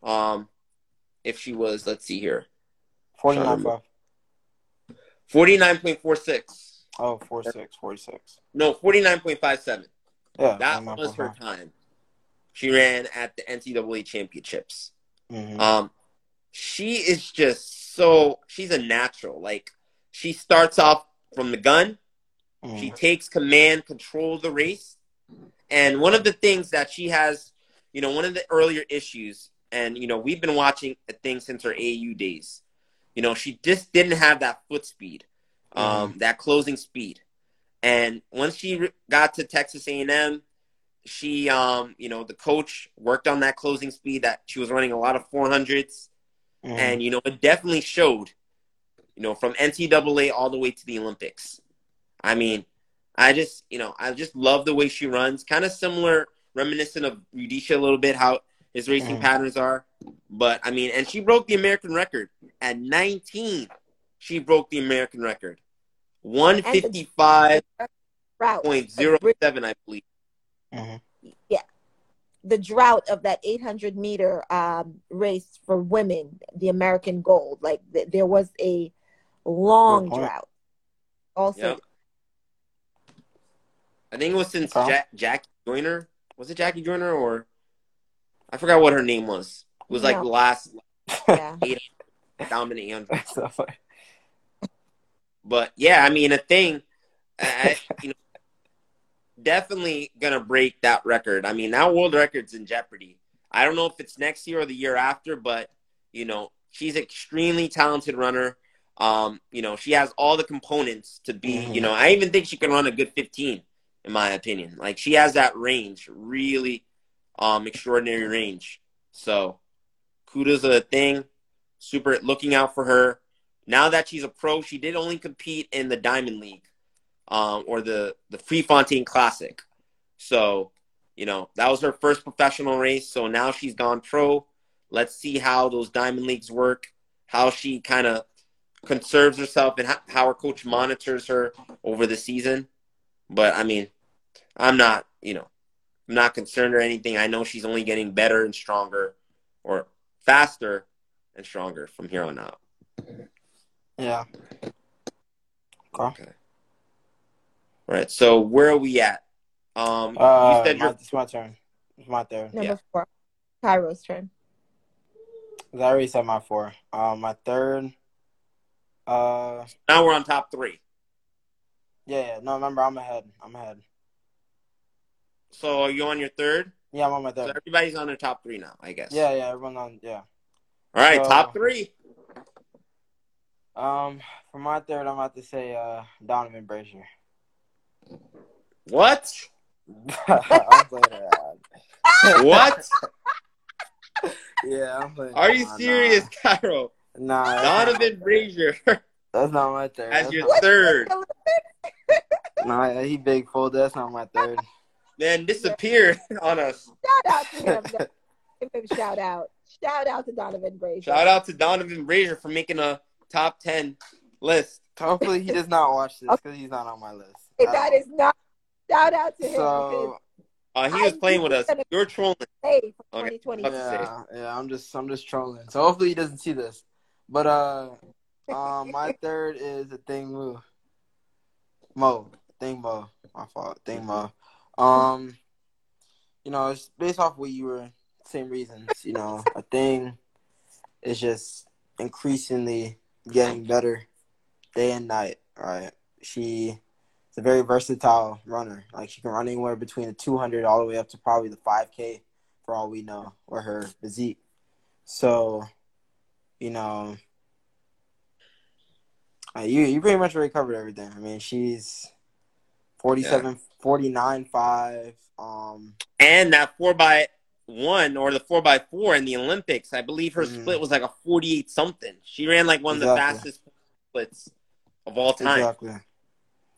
Um, if she was, let's see here, 49 5. 49.46. Oh, 46, 46. No, 49.57. Yeah. That was her time. She ran at the NCAA championships. Mhm. Um, she is just so she's a natural. Like she starts off from the gun. She Mhm. takes command, control of the race. And one of the things that she has, you know, one of the earlier issues, and you know, we've been watching the thing since her AU days. You know, she just didn't have that foot speed, um, that closing speed. And once she got to Texas A&M, she, um, you know, the coach worked on that closing speed. That she was running a lot of 400s, Mhm. and you know, it definitely showed. You know, from NCAA all the way to the Olympics. I mean, I just, you know, I just love the way she runs. Kind of similar, reminiscent of Rudisha a little bit, how his racing Mhm. patterns are. But I mean, and she broke the American record at 19. She broke the American record, 155.07, I believe. Mhm. The drought of that 800 meter um, race for women, the American gold. Like th- there was a long drought. Also, Yep. I think it was since Okay. ja- Jackie Joyner. Was it Jackie Joyner or I forgot what her name was. It was like No. the last yeah. dominant 800. So. But yeah, I mean, Athing, I, you know, definitely gonna break that record. I mean, that world record's in jeopardy. I don't know if it's next year or the year after, but you know, she's an extremely talented runner. Um, you know, she has all the components to be. Mhm. You know, I even think she can run a good 15, in my opinion. Like she has that range, really, um, extraordinary range. So, kudos to the thing. Super looking out for her now that she's a pro, she did only compete in the Diamond League, um, or the the Prefontaine Classic. So, you know, that was her first professional race. So now she's gone pro. Let's see how those Diamond Leagues work. how she kind of conserves herself and how, her coach monitors her over the season. But I mean, I'm not, you know, I'm not concerned or anything. I know she's only getting better and stronger or faster and stronger from here on out. Yeah. Okay. Okay. All right. So where are we at? Um, Uh, you said my, your it's my turn. It's my third. Number Yeah. four, Cairo's turn. I already said my four. Um, my third. Uh, now we're on top three. yeah, yeah. No, remember, I'm ahead. I'm ahead. So are you on your third? Yeah, I'm on my third. So third. everybody's on their top three now, I guess. Yeah, yeah. Everyone on. Yeah. All right, So- top three. Um, for my third, I'm about to say uh Donavan Brazier. What? I'm playing around. What? Yeah, I'm playing. Are you around. serious, Cairo? Nah, nah not- Donavan Brazier That's not my third. as That's your not- third. Nah, he big fold. That's not my third. Then disappeared on us. Shout out to him. though. Give him shout out. Shout out to Donavan Brazier. Shout out to Donavan Brazier for making a top ten list. Hopefully, he does not watch this because he's not on my list. If that is not shout out to him so. Uh, he was I playing with us. You're trolling. hey, for Okay. 2020. Yeah, yeah. I'm just, I'm just trolling. So hopefully he doesn't see this. But uh, um, my third is Athing Mu. Mo, thing Mo. My fault, thing Mo. Um, you know, it's based off what you were same reasons. You know, Athing is just increasingly getting better day and night. Right? She a very versatile runner. Like she can run anywhere between the 200 all the way up to probably the 5K for all we know, or her physique. So, you know, uh, you you pretty much already covered everything. I mean, she's 47, 49, 5. Um, And that four by one or the four by four in the Olympics, I believe her Mhm. split was like a forty-eight something. She ran like one of the fastest splits of all time. exactly.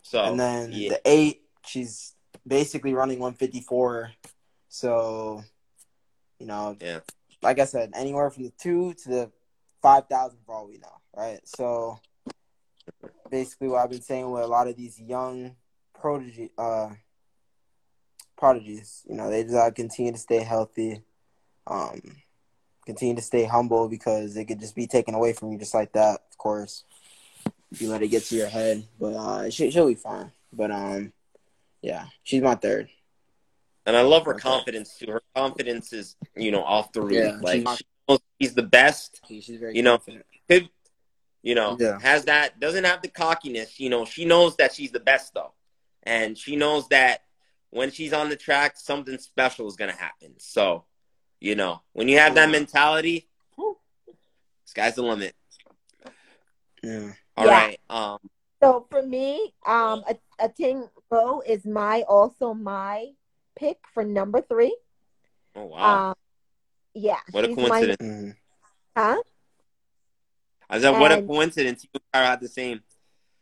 So and then yeah. the 8, she's basically running 154. So, you know, Yeah. like I said, anywhere from the 2 to the 5,000 for all we know, right? So, basically, what I've been saying with a lot of these young prodigy, uh, prodigies, you know, they just gotta continue to stay healthy, um, continue to stay humble because it could just be taken away from you just like that, of course. You let it get to your head, but uh, she, she'll be fine. But um, yeah, she's my third. And I love her Okay. confidence too. Her confidence is, you know, off the roof. Yeah, like she's- she knows she's the best. She, she's very You know, confident. Could, you know, Yeah. has that doesn't have the cockiness. You know, she knows that she's the best though, and she knows that when she's on the track, something special is gonna happen. So, you know, when you have that mentality, whew, sky's the limit. Yeah. All Yeah. right. Um. So for me, um, a, a Ting Bo is my also my pick for number three. Oh wow. Um, yeah, what a she's my- coincidence. Mhm. huh? I said, what a coincidence. You and I had the same.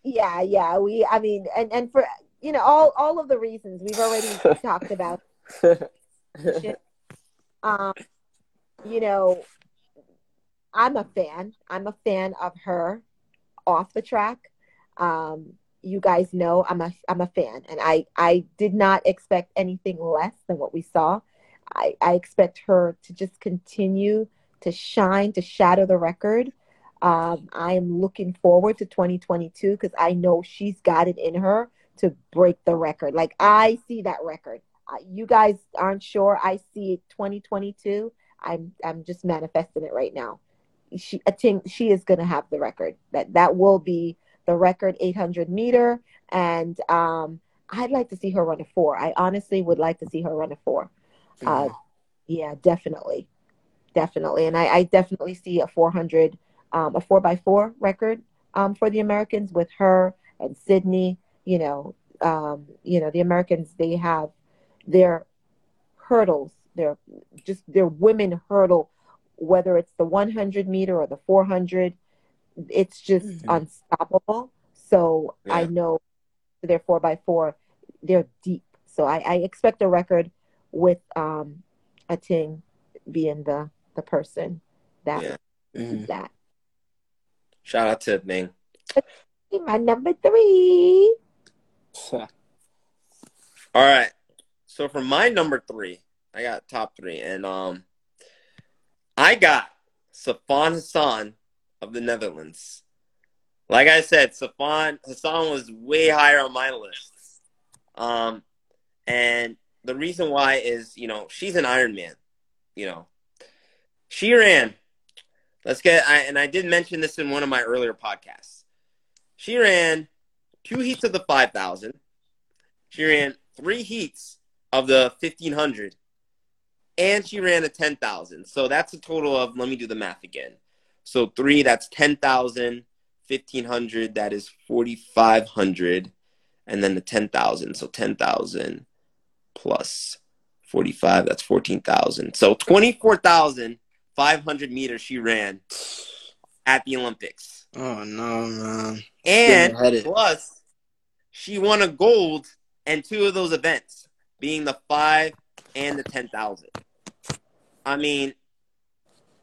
Yeah, yeah. We, I mean, and and for you know all all of the reasons we've already talked about. Um, you know, I'm a fan. I'm a fan of her off the track. Um, you guys know I'm a I'm a fan, and I I did not expect anything less than what we saw. I I expect her to just continue to shine, to shatter the record. Um, I am looking forward to 2022 because I know she's got it in her to break the record. Like I see that record. Uh, you guys aren't sure. I see it 2022. I'm I'm just manifesting it right now. She I think she is going to have the record. That that will be the record 800 meter, and um, I'd like to see her run a four. I honestly would like to see her run a four. Uh, yeah, definitely, definitely, and I, I definitely see a 400, um, a four by four record um, for the Americans with her and Sydney. You know, um, you know the Americans they have their hurdles, their just their women hurdle, whether it's the 100 meter or the 400, it's just Mhm. unstoppable. So I Yeah. know their four by four, they're deep. So I, I expect a record with um, Athing being the the person that Yeah. Mhm. that. Shout out to Ming. My number three. All right. So for my number three, I got top three, and um, I got Sifan Hassan of the Netherlands. Like I said, Sifan Hassan was way higher on my list. Um, and the reason why is, you know, she's an Iron Man. You know, she ran. Let's get, I, and I did mention this in one of my earlier podcasts. She ran two heats of the 5,000. She ran three heats of the 1,500. And she ran a 10,000. So that's a total of, let me do the math again. So three, that's 10,000. 1,500, that is 4,500. And then the 10,000. So 10,000 plus 45, that's 14,000. So 24,500 meters she ran at the Olympics. Oh no, man. And plus, she won a gold in two of those events, being the five and the 10,000. I mean,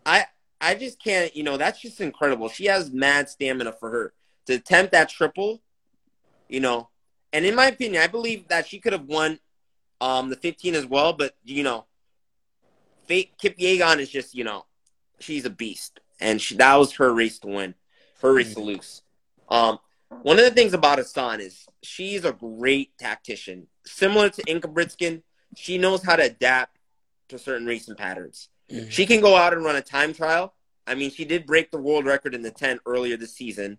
I I just can't, you know, that's just incredible. She has mad stamina for her to attempt that triple, you know. And in my opinion, I believe that she could have won um, the 15 as well, but you know, Faith Kipyegon is just, you know, she's a beast, and she, that was her race to win, her race to lose. Um, one of the things about Hassan is she's a great tactician, similar to Ingebrigtsen. She knows how to adapt to certain racing patterns. Mhm. She can go out and run a time trial. I mean, she did break the world record in the 10 earlier this season.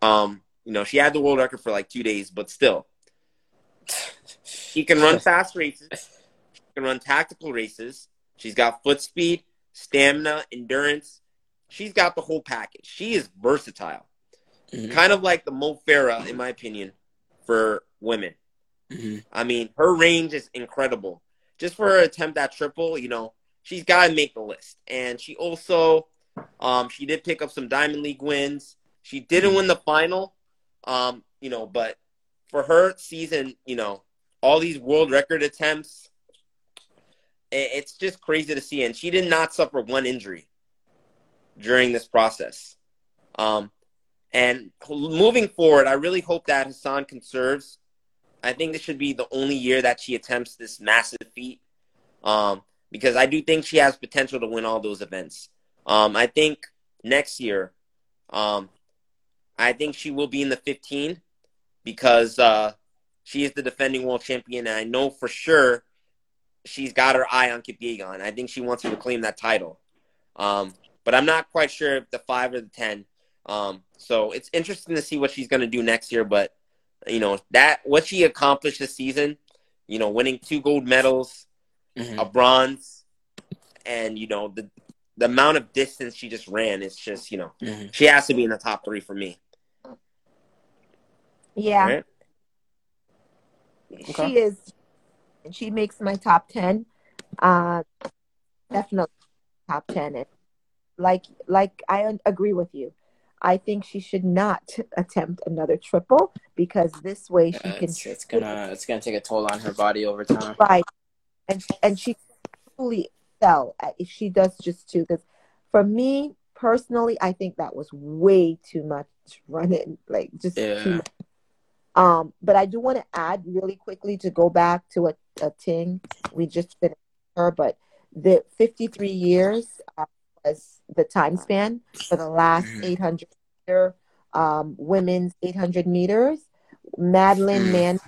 Um, you know, she had the world record for like two days, but still, she can run fast races. She can run tactical races. She's got foot speed, stamina, endurance. She's got the whole package. She is versatile. Mhm. Kind of like the Mo Farah, in my opinion, for women. Mhm. I mean, her range is incredible. Just for her attempt at triple, you know, she's got to make the list. And she also, um, she did pick up some Diamond League wins. She didn't win the final, um, you know, but for her season, you know, all these world record attempts, it's just crazy to see. And she did not suffer one injury during this process. Um, and moving forward, I really hope that Hassan conserves. I think this should be the only year that she attempts this massive feat, um, because I do think she has potential to win all those events. Um, I think next year, um, I think she will be in the 15 because uh, she is the defending world champion, and I know for sure she's got her eye on Kipyegon. I think she wants to reclaim that title, um, but I'm not quite sure if the five or the ten. Um, so it's interesting to see what she's going to do next year. But you know that what she accomplished this season, you know, winning two gold medals, Mhm. a bronze, and you know the the amount of distance she just ran is just you know Mhm. she has to be in the top three for me. Yeah, Right? Okay. she is. And she makes my top ten. Uh, definitely top ten. And like, like I agree with you. I think she should not attempt another triple because this way she Yeah, can it's, it's gonna it's gonna take a toll on her body over time. right, and and she truly excel at if she does just two. Because for me personally, I think that was way too much running, like just too much. Um, but I do want to add really quickly to go back to a, a thing we just finished her, but the 53 years uh, was the time span for the last Mhm. 800 meter um, women's 800 meters. Madeline Mhm. Man,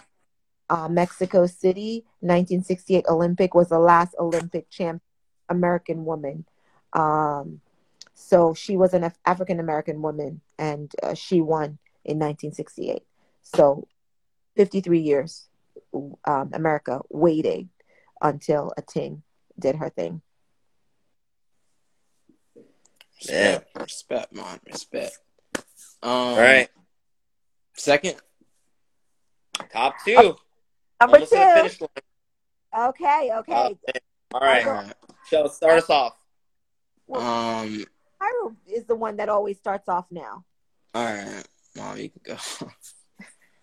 uh, Mexico City, 1968 Olympic was the last Olympic champ American woman. Um, so she was an Af- African American woman, and uh, she won in 1968. So 53 years, um, America waited until Athing did her thing. Respect, respect, man, respect. Um, All right, Second, top two. Number Almost to the two. finish line. Okay, okay. Top 10. All right, so start us off. um, Cairo is the one that always starts off now. all right, mom, you can go.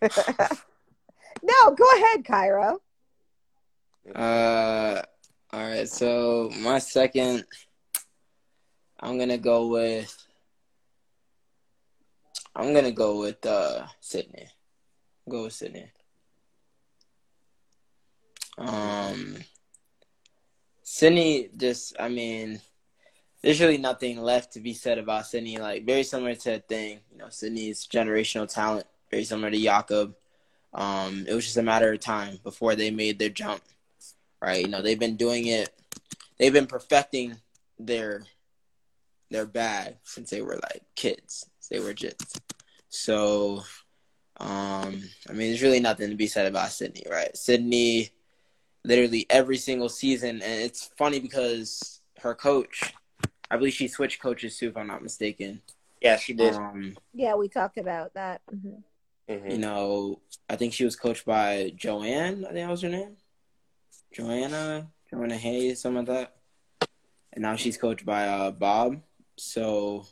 no, go ahead, Cairo. Uh, all right. So my second, I'm gonna go with I'm gonna go with uh Sydney. Go with Sydney. Um, Sydney just, I mean, there's really nothing left to be said about Sydney. Like very similar to Athing, you know, Sydney's generational talent, very similar to Jakob. Um, it was just a matter of time before they made their jump, right? You know, they've been doing it, they've been perfecting their their bag since they were like kids. They were jits. So, um, I mean, there's really nothing to be said about Sydney, right? Sydney, literally every single season, and it's funny because her coach, I believe she switched coaches too, if I'm not mistaken. Yeah, she did. Um, Yeah, we talked about that. hmm Mhm. you know, I think she was coached by Joanne. I think that was her name, Joanna, Joanna Hayes, something like that. And now she's coached by uh, Bob. So,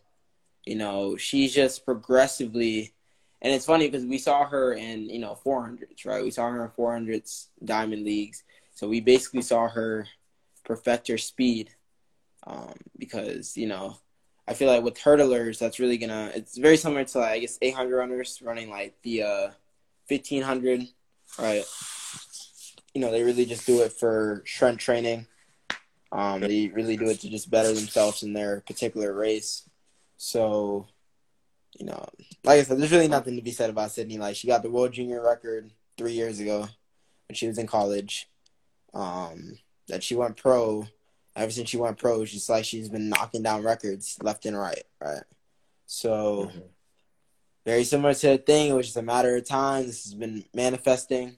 you know, she's just progressively, and it's funny because we saw her in you know 400s, right? We saw her in 400s diamond leagues. So we basically saw her perfect her speed, um, because you know I feel like with hurdlers, that's really gonna. It's very similar to like I guess 800 runners running like the uh, 1500, right? You know, they really just do it for strength training. Um, they really do it to just better themselves in their particular race. So, you know, like I said, there's really nothing to be said about Sydney. Like she got the world junior record three years ago when she was in college. Um, that she went pro ever since she went pro, it's just like she's been knocking down records left and right, right? So Mhm. very similar to the thing, it was just a matter of time. This has been manifesting.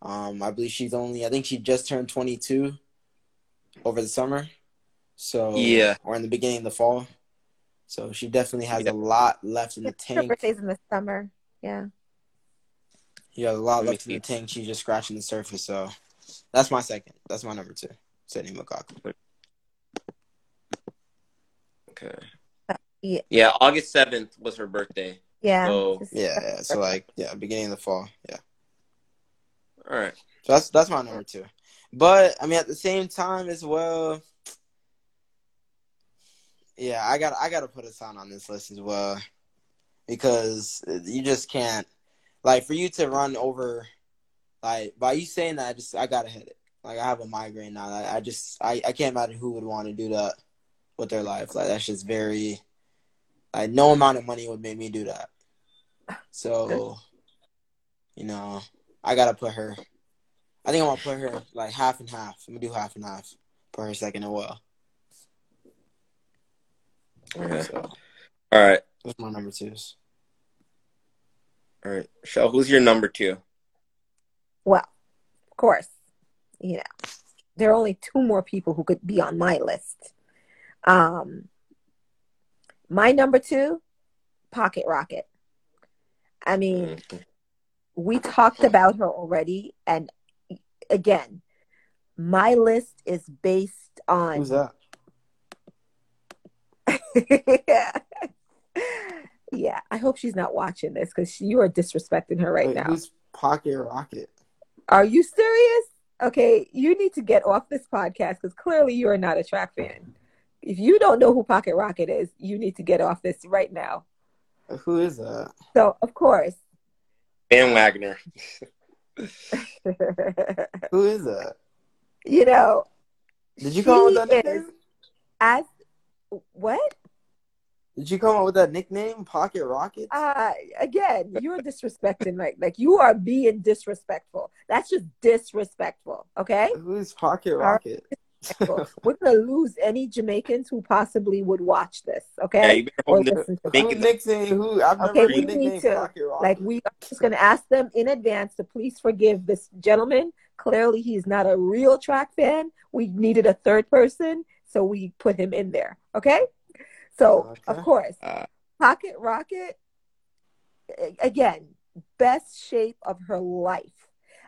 Um, I believe she's only I think she just turned twenty two over the summer. So Yeah. or in the beginning of the fall. So she definitely has Yeah. a lot left in the tank. Her tank. birthday's in the summer. Yeah. Yeah, a lot left in the see. tank. She's just scratching the surface. So that's my second. That's my number two. Sydney McLaughlin. Okay. Yeah. Yeah, August seventh was her birthday. Yeah. So- Yeah, yeah. So like, yeah, beginning of the fall. Yeah. All right. So that's that's my number two. But I mean, at the same time as well, yeah, I got I got to put a sign on this list as well because you just can't like for you to run over like by you saying that I just I gotta hit it. Like I have a migraine now. I, I just I, I can't imagine who would want to do that with their life. Like that's just very like no amount of money would make me do that. So you know, I gotta put her I think I'm gonna put her like half and half. I'm gonna do half and half. Put her second as well. Okay. So All right. those are my number twos. All right. Shell, who's your number two? Well, of course, you know, there are only two more people who could be on my list. Um, my number two, Pocket Rocket. I mean, Mhm. we talked about her already, and again, my list is based on Who's that? yeah, I hope she's not watching this because you are disrespecting her right Wait, now. Who's Pocket Rocket? Are you serious? Okay, you need to get off this podcast because clearly you are not a track fan. If you don't know who Pocket Rocket is, you need to get off this right now. Who is that? So, of course, Van Wagner. Who is that? you know, Did you come up with that nickname? as what? Did you come up with that nickname, Pocket Rocket? Uh, again, you're disrespecting, right? Like you are being disrespectful. That's just disrespectful. Okay. Who's Pocket. Rocket? We're gonna lose any Jamaicans who possibly would watch this. Okay. you better Or hope listen to Make Who it- nickname? Who? I've Okay, heard we the need to, Like we are just gonna ask them in advance to please forgive this gentleman. Clearly, he's not a real track fan. We needed a third person, so we put him in there. Okay. So of course, Uh, Pocket Rocket, again, best shape of her life.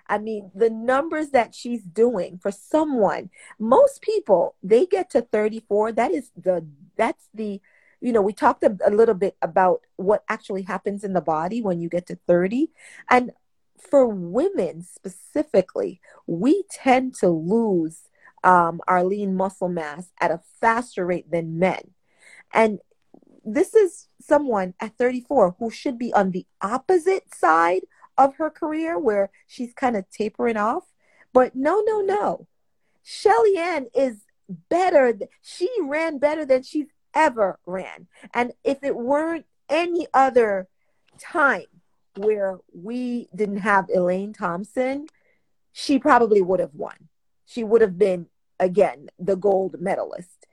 I mean, the numbers that she's doing for someone, most people, they get to 34. That is the, that's the, you know, we talked a, a little bit about what actually happens in the body when you get to 30. And for women specifically, we tend to lose um, our lean muscle mass at a faster rate than men. And this is someone at 34 who should be on the opposite side of her career where she's kind of tapering off. But no, no, no. Shelly Ann is better. She ran better than she's ever ran. And if it weren't any other time where we didn't have Elaine Thompson, she probably would have won. She would have been, again, the gold medalist.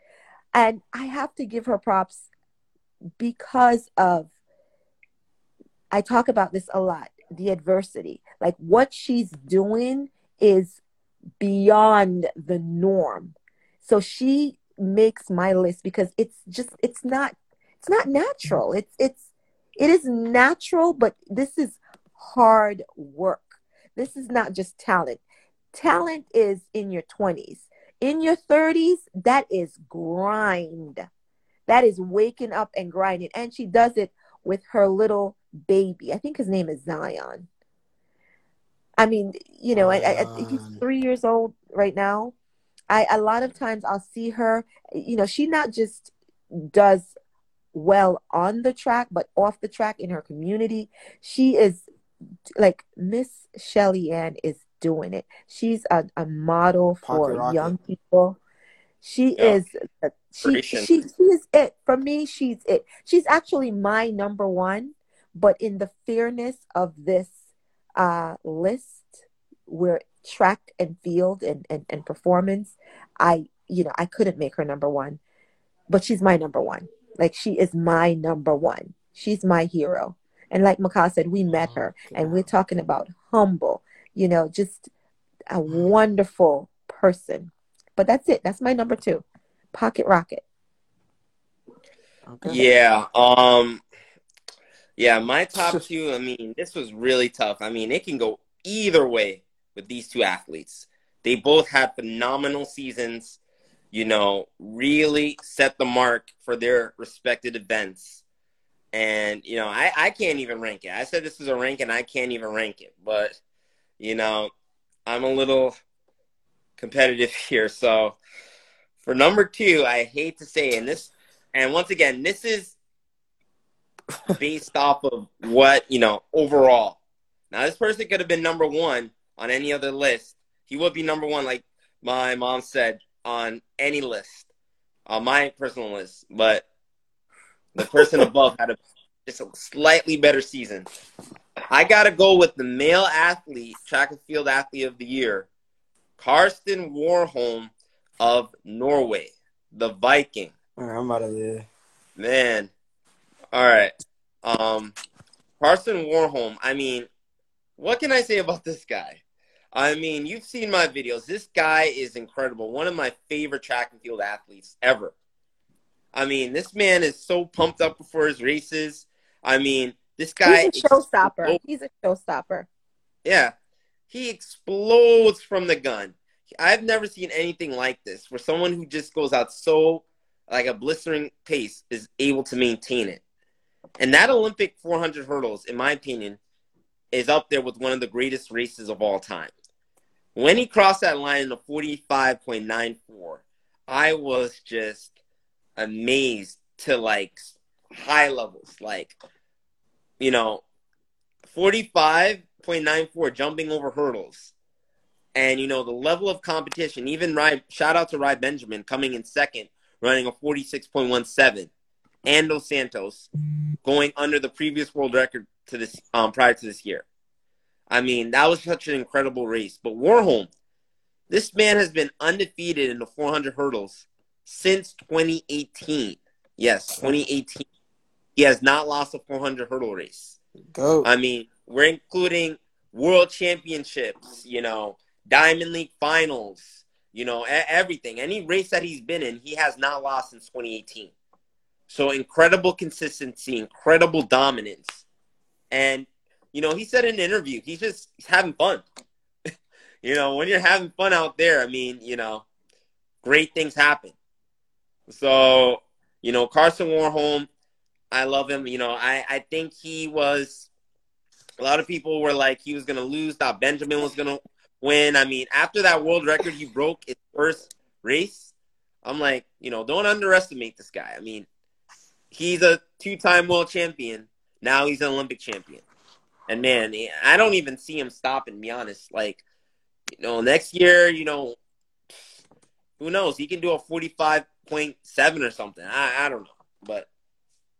And I have to give her props because of, I talk about this a lot the adversity. Like what she's doing is beyond the norm. So she makes my list because it's just it's not it's not natural. It's it's it is natural, but this is hard work. This is not just talent. Talent is in your 20s. In your 30s, that is grind. That is waking up and grinding. And she does it with her little baby. I think his name is Zion. I mean, you know, I, I, I, he's three years old right now. I a lot of times I'll see her. You know, she not just does well on the track, but off the track in her community. She is like Miss Shelly Ann is doing it. She's a, a model for young people. She yeah. is she, she she is it for me. She's it. She's actually my number one. But in the fairness of this uh, list, where track and field and, and and performance, I you know I couldn't make her number one, but she's my number one. Like she is my number one. She's my hero. And like Makai said, we met her and we're talking about humble, you know, just a wonderful person. But that's it. That's my number two. Pocket Rocket. Okay. Yeah. Um yeah, my top two, I mean, this was really tough. I mean, it can go either way with these two athletes. They both had phenomenal seasons, you know, really set the mark for their respected events. And, you know, I, I can't even rank it. I said this is a rank and I can't even rank it. But, you know, I'm a little competitive here. So for number two, I hate to say, and this, and once again, this is based off of what, you know, overall. Now, this person could have been number one on any other list. He would be number one, like my mom said, on any list, on my personal list. But the person above had a just a slightly better season. I got to go with the male athlete, track and field athlete of the year, Karsten Warholm of Norway, the Viking. Right, I'm out of there. Man. All right. Um, Karsten Warholm, I mean, what can I say about this guy? I mean, you've seen my videos. This guy is incredible. One of my favorite track and field athletes ever. I mean, this man is so pumped up before his races. I mean, this guy He's a showstopper. He's a showstopper. Yeah. He explodes from the gun. I've never seen anything like this where someone who just goes out so like a blistering pace is able to maintain it. And that Olympic 400 hurdles, in my opinion, is up there with one of the greatest races of all time. When he crossed that line in a 45.94, I was just amazed to like high levels. Like, you know, 45.94 jumping over hurdles. And, you know, the level of competition, even Rai, shout out to Rai Benjamin coming in second, running a 46.17. And Dos Santos going under the previous world record to this um, prior to this year. I mean, that was such an incredible race. But Warholm, this man has been undefeated in the 400 hurdles since 2018. Yes, 2018. He has not lost a 400 hurdle race. Go. I mean, we're including world championships, you know, Diamond League finals, you know, everything. Any race that he's been in, he has not lost since 2018. So incredible consistency, incredible dominance. And, you know, he said in an interview, he's just he's having fun. you know, when you're having fun out there, I mean, you know, great things happen. So, you know, Karsten Warholm, I love him. You know, I, I think he was a lot of people were like he was gonna lose, thought Benjamin was gonna win. I mean, after that world record he broke his first race, I'm like, you know, don't underestimate this guy. I mean, he's a two-time world champion. Now he's an Olympic champion. And man, I don't even see him stopping. Be honest, like you know, next year, you know, who knows? He can do a forty-five point seven or something. I, I don't know, but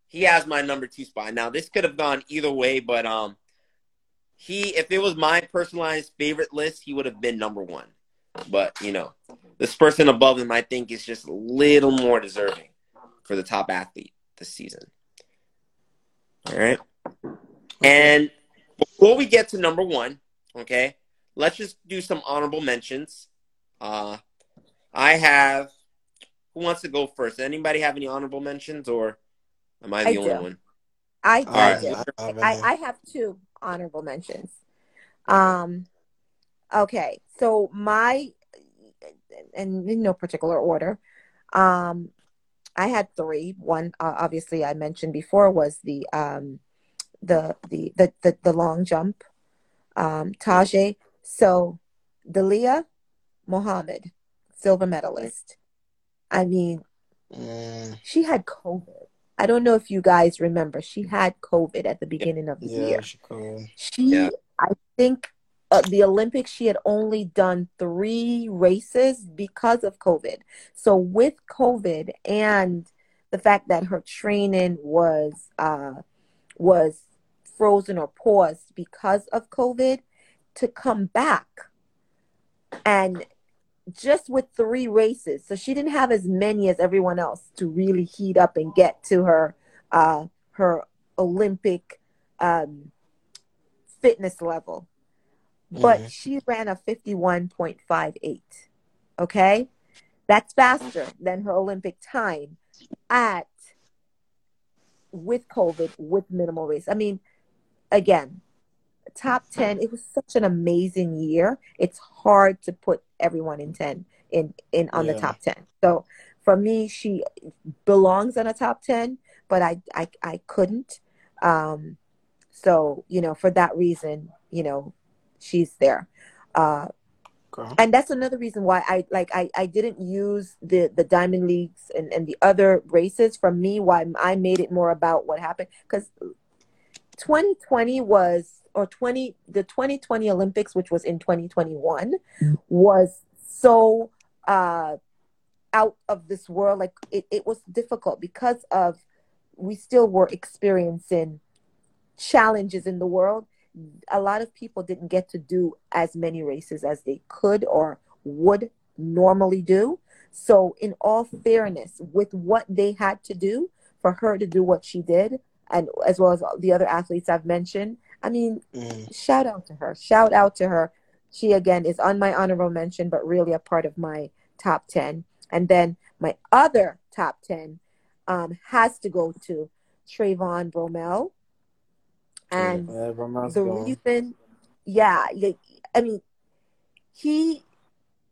he has my number two spot. Now this could have gone either way, but um, he if it was my personalized favorite list, he would have been number one. But you know, this person above him, I think, is just a little more deserving for the top athlete this season. All right, and before we get to number one, okay, let's just do some honorable mentions. Uh, I have. Who wants to go first? Anybody have any honorable mentions, or am I the I only do. one? I, All I, right. do. I- I- I, I have two honorable mentions. Um, okay, so my, and in no particular order, um, I had three. One, uh, obviously, I mentioned before was the um, the, the the the the long jump, um, Tajay. So, Dalilah Muhammad, silver medalist. I mean, Mm, she had COVID. I don't know if you guys remember. She had COVID at the beginning of the year. yeah, she cool. She, Yeah. I think, uh, the Olympics, she had only done three races because of COVID. So with COVID and the fact that her training was uh, was frozen or paused because of COVID, to come back and just with three races, so she didn't have as many as everyone else to really heat up and get to her uh, her Olympic um, fitness level. But Mhm. she ran a 51.58. Okay? That's faster than her Olympic time at with COVID with minimal race. I mean, again, top 10, it was such an amazing year. It's hard to put everyone in 10 in in on the top 10. So for me, she belongs on a top 10, but I I, I couldn't. Um, so, you know, for that reason, you know, she's there. Uh, Okay. and that's another reason why I like I, I didn't use the the diamond leagues and, and the other races for me why I made it more about what happened because 2020 was or 20 the 2020 Olympics which was in 2021 was so uh out of this world like it, it was difficult because of we still were experiencing challenges in the world a lot of people didn't get to do as many races as they could or would normally do. So, in all fairness, with what they had to do for her to do what she did, and as well as the other athletes I've mentioned, I mean, Mm, shout out to her. Shout out to her. She again is on my honorable mention, but really a part of my top 10. And then my other top 10 um, has to go to Trayvon Bromell. And yeah, the going. reason yeah i mean he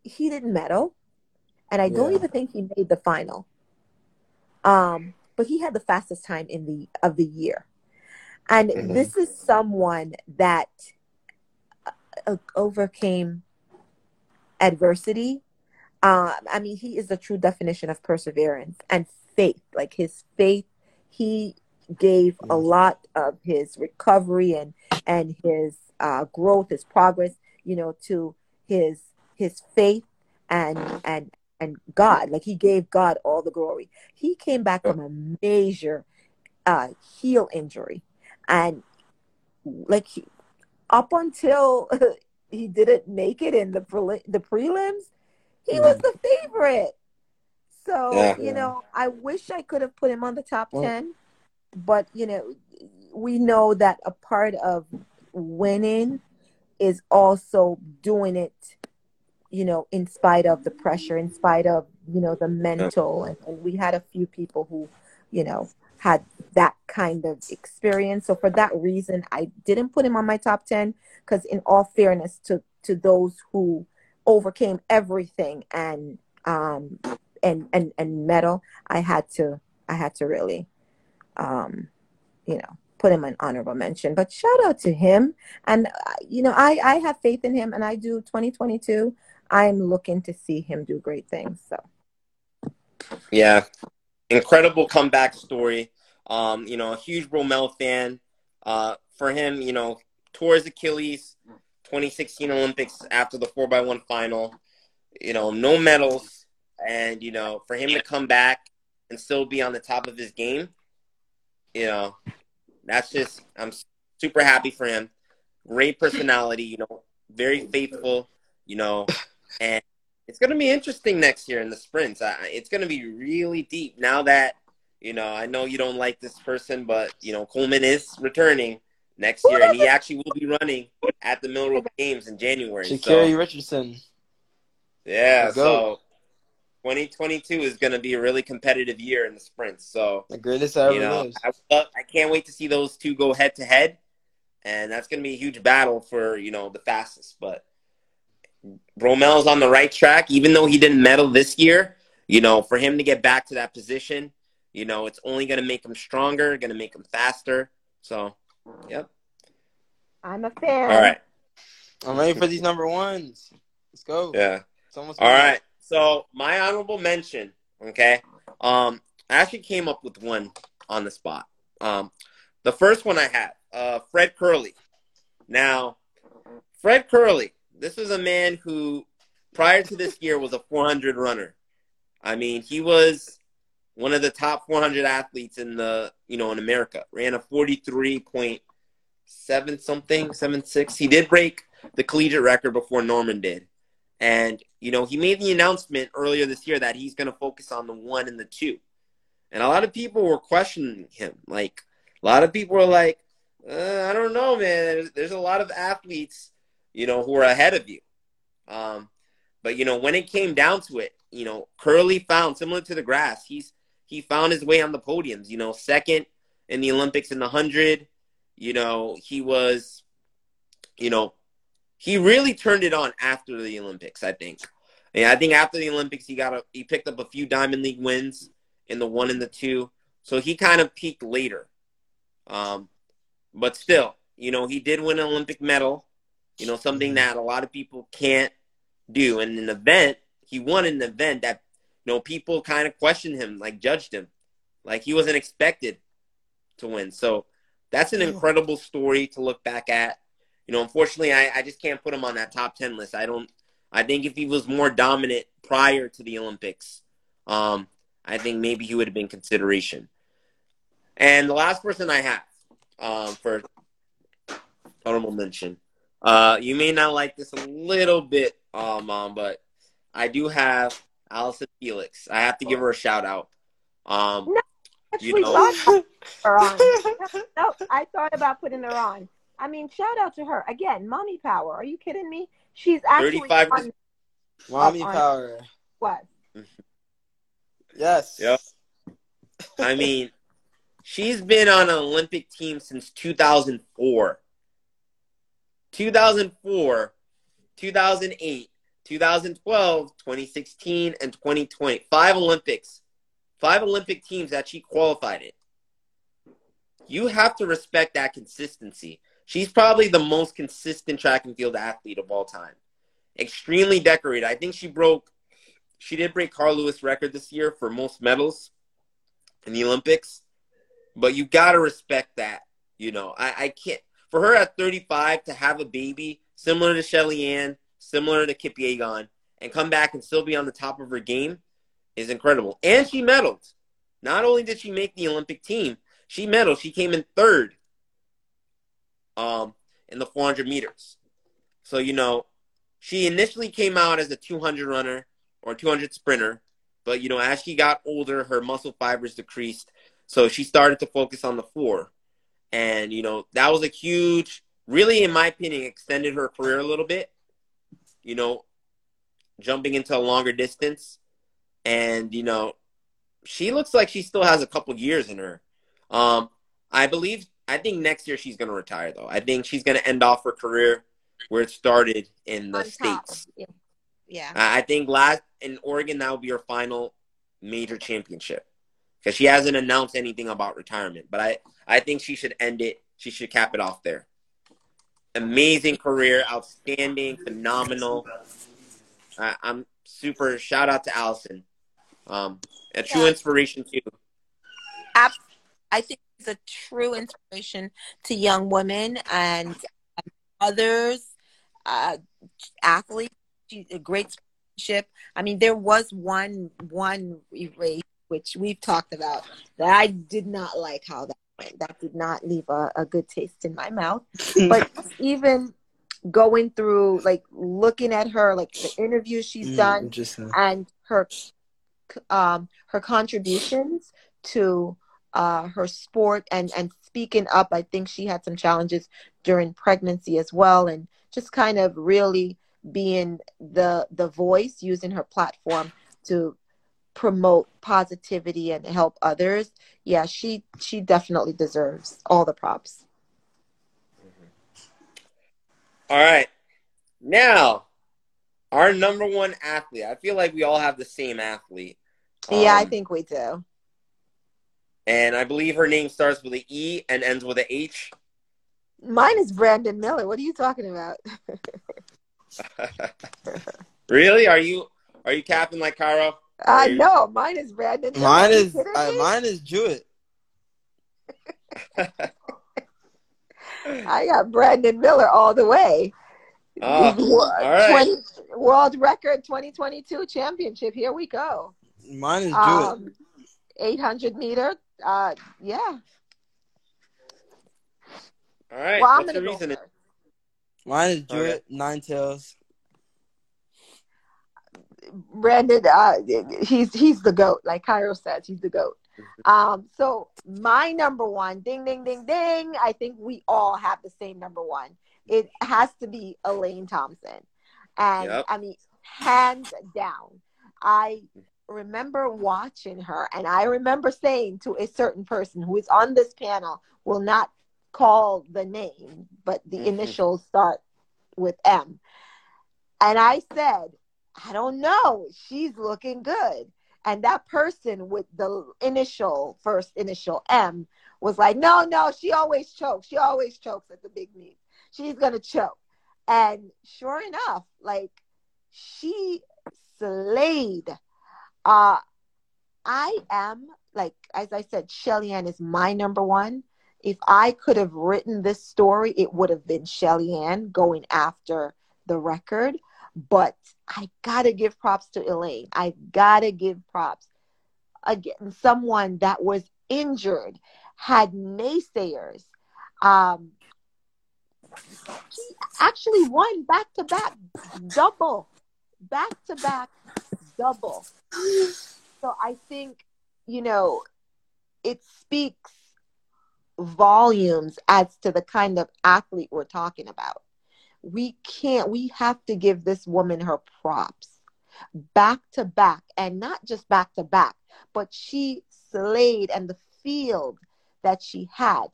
he didn't medal and i don't even think he made the final. Um but he had the fastest time in the of the year. And Mhm. this is someone that uh, overcame adversity. Uh, i mean he is the true definition of perseverance and faith. Like his faith he gave a lot of his recovery and and his uh, growth his progress you know to his his faith and and and god. Like he gave god all the glory. He came back from a major uh heel injury. And like he, up until he didn't make it in the preli- the prelims he was the favorite. So Yeah. you know i wish i could have put him on the top Well- 10 but you know we know that a part of winning is also doing it you know in spite of the pressure in spite of you know the mental. And, and we had a few people who you know had that kind of experience. So for that reason i didn't put him on my top 10 because in all fairness to to those who overcame everything and um and and and medal i had to i had to really um you know put him an honorable mention but shout out to him and uh, you know i i have faith in him and i do 2022 i'm looking to see him do great things so Yeah, incredible comeback story. Um, you know, a huge Bromell fan. Uh, for him, you know, his Achilles 2016 Olympics after the 4x1 final. You know, no medals. And, you know, for him to come back and still be on the top of his game, you know, that's just, I'm super happy for him. Great personality, you know, very faithful, you know, and it's going to be interesting next year in the sprints. it's going to be really deep now that, you know, I know you don't like this person, but, you know, Coleman is returning next year, and he actually will be running at the Millrose Games in January. Sha'Carri so, Richardson. Yeah, so 2022 is going to be a really competitive year in the sprints. So the greatest ever you know, I, I, can't wait to see those two go head to head, and that's going to be a huge battle for you know the fastest. But Bromell's on the right track, even though he didn't medal this year. You know, for him to get back to that position, you know, it's only going to make him stronger, going to make him faster. So Yep. I'm a fan. All right. I'm ready for these number ones. Let's go. Yeah. All right. So my honorable mention. Okay. Um, I actually came up with one on the spot. Um, the first one I had, uh, Fred Kerley. Now, Fred Kerley. This is a man who, prior to this year, was a 400 runner. I mean, he was one of the top 400 athletes in the you know in America. Ran a 43.7 something, seven six. He did break the collegiate record before Norman did, and you know he made the announcement earlier this year that he's going to focus on the one and the two, and a lot of people were questioning him. Like a lot of people were like, uh, I don't know, man. There's, there's, a lot of athletes, you know, who are ahead of you. Um, but you know, when it came down to it, you know, Kerley found similar to DeGrasse, He's he found his way on the podiums. You know, second in the Olympics in the hundred. You know, he was, you know, he really turned it on after the Olympics. I think. And I think after the Olympics, he got a he picked up a few Diamond League wins in the one and the two. So he kind of peaked later. Um, but still, you know, he did win an Olympic medal. You know, something that a lot of people can't do. And an event, he won an event that know, people kind of questioned him, like judged him, like he wasn't expected to win. So that's an incredible story to look back at. You know, unfortunately, I, I just can't put him on that top ten list. I don't. I think if he was more dominant prior to the Olympics, um, I think maybe he would have been consideration. And the last person I have um, for honorable mention, uh, you may not like this a little bit, uh, mom, but I do have Allyson Felix. I have to give her a shout out. Um, no, you know. her on. no, I thought about putting her on. I mean, shout out to her again. Mommy power. Are you kidding me? She's actually 35 on, mommy on, power. What? Yes. Yep. I mean, she's been on an Olympic team since 2004. 2004, 2008, 2012, 2016, and 2020. Five Olympics. Five Olympic teams that she qualified in. You have to respect that consistency. She's probably the most consistent track and field athlete of all time. Extremely decorated. I think she broke, she did break Carl Lewis record this year for most medals in the Olympics. But you got to respect that. You know, I, I can't, for her at 35 to have a baby, similar to Shelly Ann, similar to Kipyegon, and come back and still be on the top of her game is incredible. And she medaled. Not only did she make the Olympic team, she medaled. She came in third um, in the 400 meters. So, you know, she initially came out as a 200 runner or 200 sprinter, but, you know, as she got older, her muscle fibers decreased. So she started to focus on the four. And, you know, that was a huge, really, in my opinion, extended her career a little bit you know, jumping into a longer distance. And, you know, she looks like she still has a couple years in her. Um, I believe, I think next year she's going to retire, though. I think she's going to end off her career where it started in the On States. Yeah. yeah. I think last in Oregon, that will be her final major championship because she hasn't announced anything about retirement. But I, I think she should end it. She should cap it off there amazing career, outstanding, phenomenal. I, am super. Shout out to Allyson, Um, a true yeah. inspiration too. I think she's a true inspiration to young women and others, uh, athletes. She's a great ship. I mean, there was one one race which we've talked about that I did not like how that went. That did not leave a, a good taste in my mouth. but even going through like looking at her like the interviews she's mm, done and her um her contributions to uh her sport and and speaking up i think she had some challenges during pregnancy as well and just kind of really being the the voice using her platform to promote positivity and help others. Yeah she she definitely deserves all the props. All right. Now our number one athlete i feel like we all have the same athlete. Yeah um, i think we do and i believe her name starts with an e and ends with an h mine is brandon miller what are you talking about really? Are you are you capping like Cairo? I uh, know. Mine is Brandon. Mine is uh, mine is Jewett. I got Brandon Miller all the way. Oh, all right. 20, world record 2022 championship. Here we go. Mine is Jewett. Um, 800 meter. Uh, yeah. All right. Well, What's the reason? Mine is Jewett okay. Nine Tails. Brandon, uh, he's he's the goat. Like Cairo says, he's the goat. Mm-hmm. Um, so my number one, ding, ding, ding, ding. I think we all have the same number one. It has to be Elaine Thompson, and yep. I mean, hands down. I remember watching her, and I remember saying to a certain person who is on this panel, will not call the name, but the mm-hmm. initials start with M. And I said, I don't know. She's looking good. And that person with the initial, first initial M, was like, no, no, she always chokes. She always chokes at the big meet. She's going to choke. And sure enough, like, she slayed. Uh, I am, like, as I said, Shelly Ann is my number one if I could have written this story, it would have been Shelly Ann going after the record. But I gotta give props to Elaine. I gotta give props. Again, someone that was injured, had naysayers. Um, she actually won back to back, double, back to back, double. So I think, you know, it speaks volumes as to the kind of athlete we're talking about. We can't, we have to give this woman her props back to back, and not just back to back, but she slayed and the field that she had.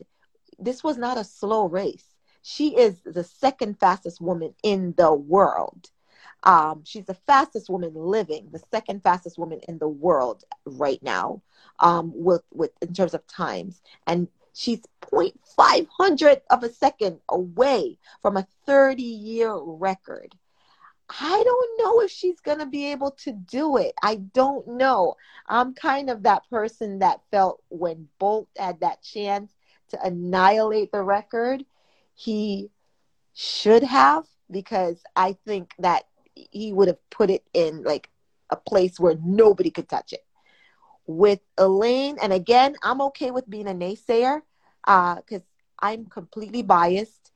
This was not a slow race. She is the second fastest woman in the world. Um, she's the fastest woman living, the second fastest woman in the world right now, um, with with in terms of times. And She's 0.500 of a second away from a 30 year record. I don't know if she's going to be able to do it. I don't know. I'm kind of that person that felt when Bolt had that chance to annihilate the record, he should have, because I think that he would have put it in like a place where nobody could touch it with Elaine, and again, I'm okay with being a naysayer because uh, I'm completely biased.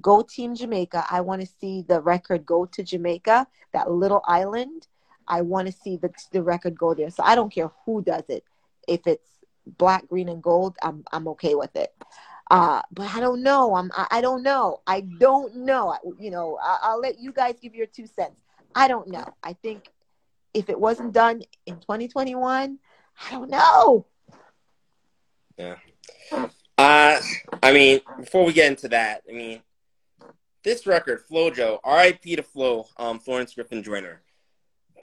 Go Team Jamaica. I want to see the record go to Jamaica, that little island. I want to see the, the record go there. So I don't care who does it. If it's black, green, and gold, I'm, I'm okay with it. Uh, but I don't know. I'm, I, I don't know. I don't know. You know, I, I'll let you guys give your two cents. I don't know. I think if it wasn't done in 2021, I don't know. Yeah. Uh, I mean, before we get into that, I mean, this record, FloJo, RIP to Flo, um, Florence Griffith Joyner,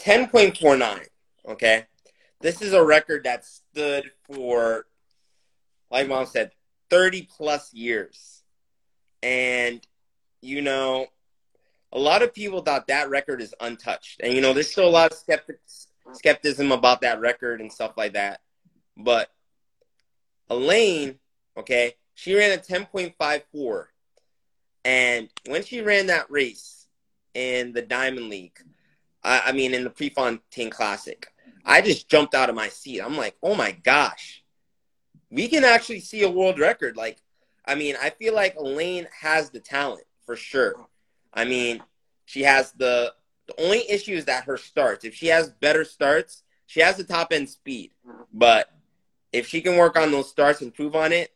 10.49, okay? This is a record that stood for, like mom said, 30 plus years. And, you know, a lot of people thought that record is untouched. And, you know, there's still a lot of skeptics, skepticism about that record and stuff like that. But Elaine, okay, she ran a 10.54. And when she ran that race in the Diamond League, I, I mean, in the Prefontaine Classic, I just jumped out of my seat. I'm like, oh my gosh, we can actually see a world record. Like, I mean, I feel like Elaine has the talent for sure. I mean, she has the the only issue is that her starts. If she has better starts, she has the top end speed. But if she can work on those starts, improve on it,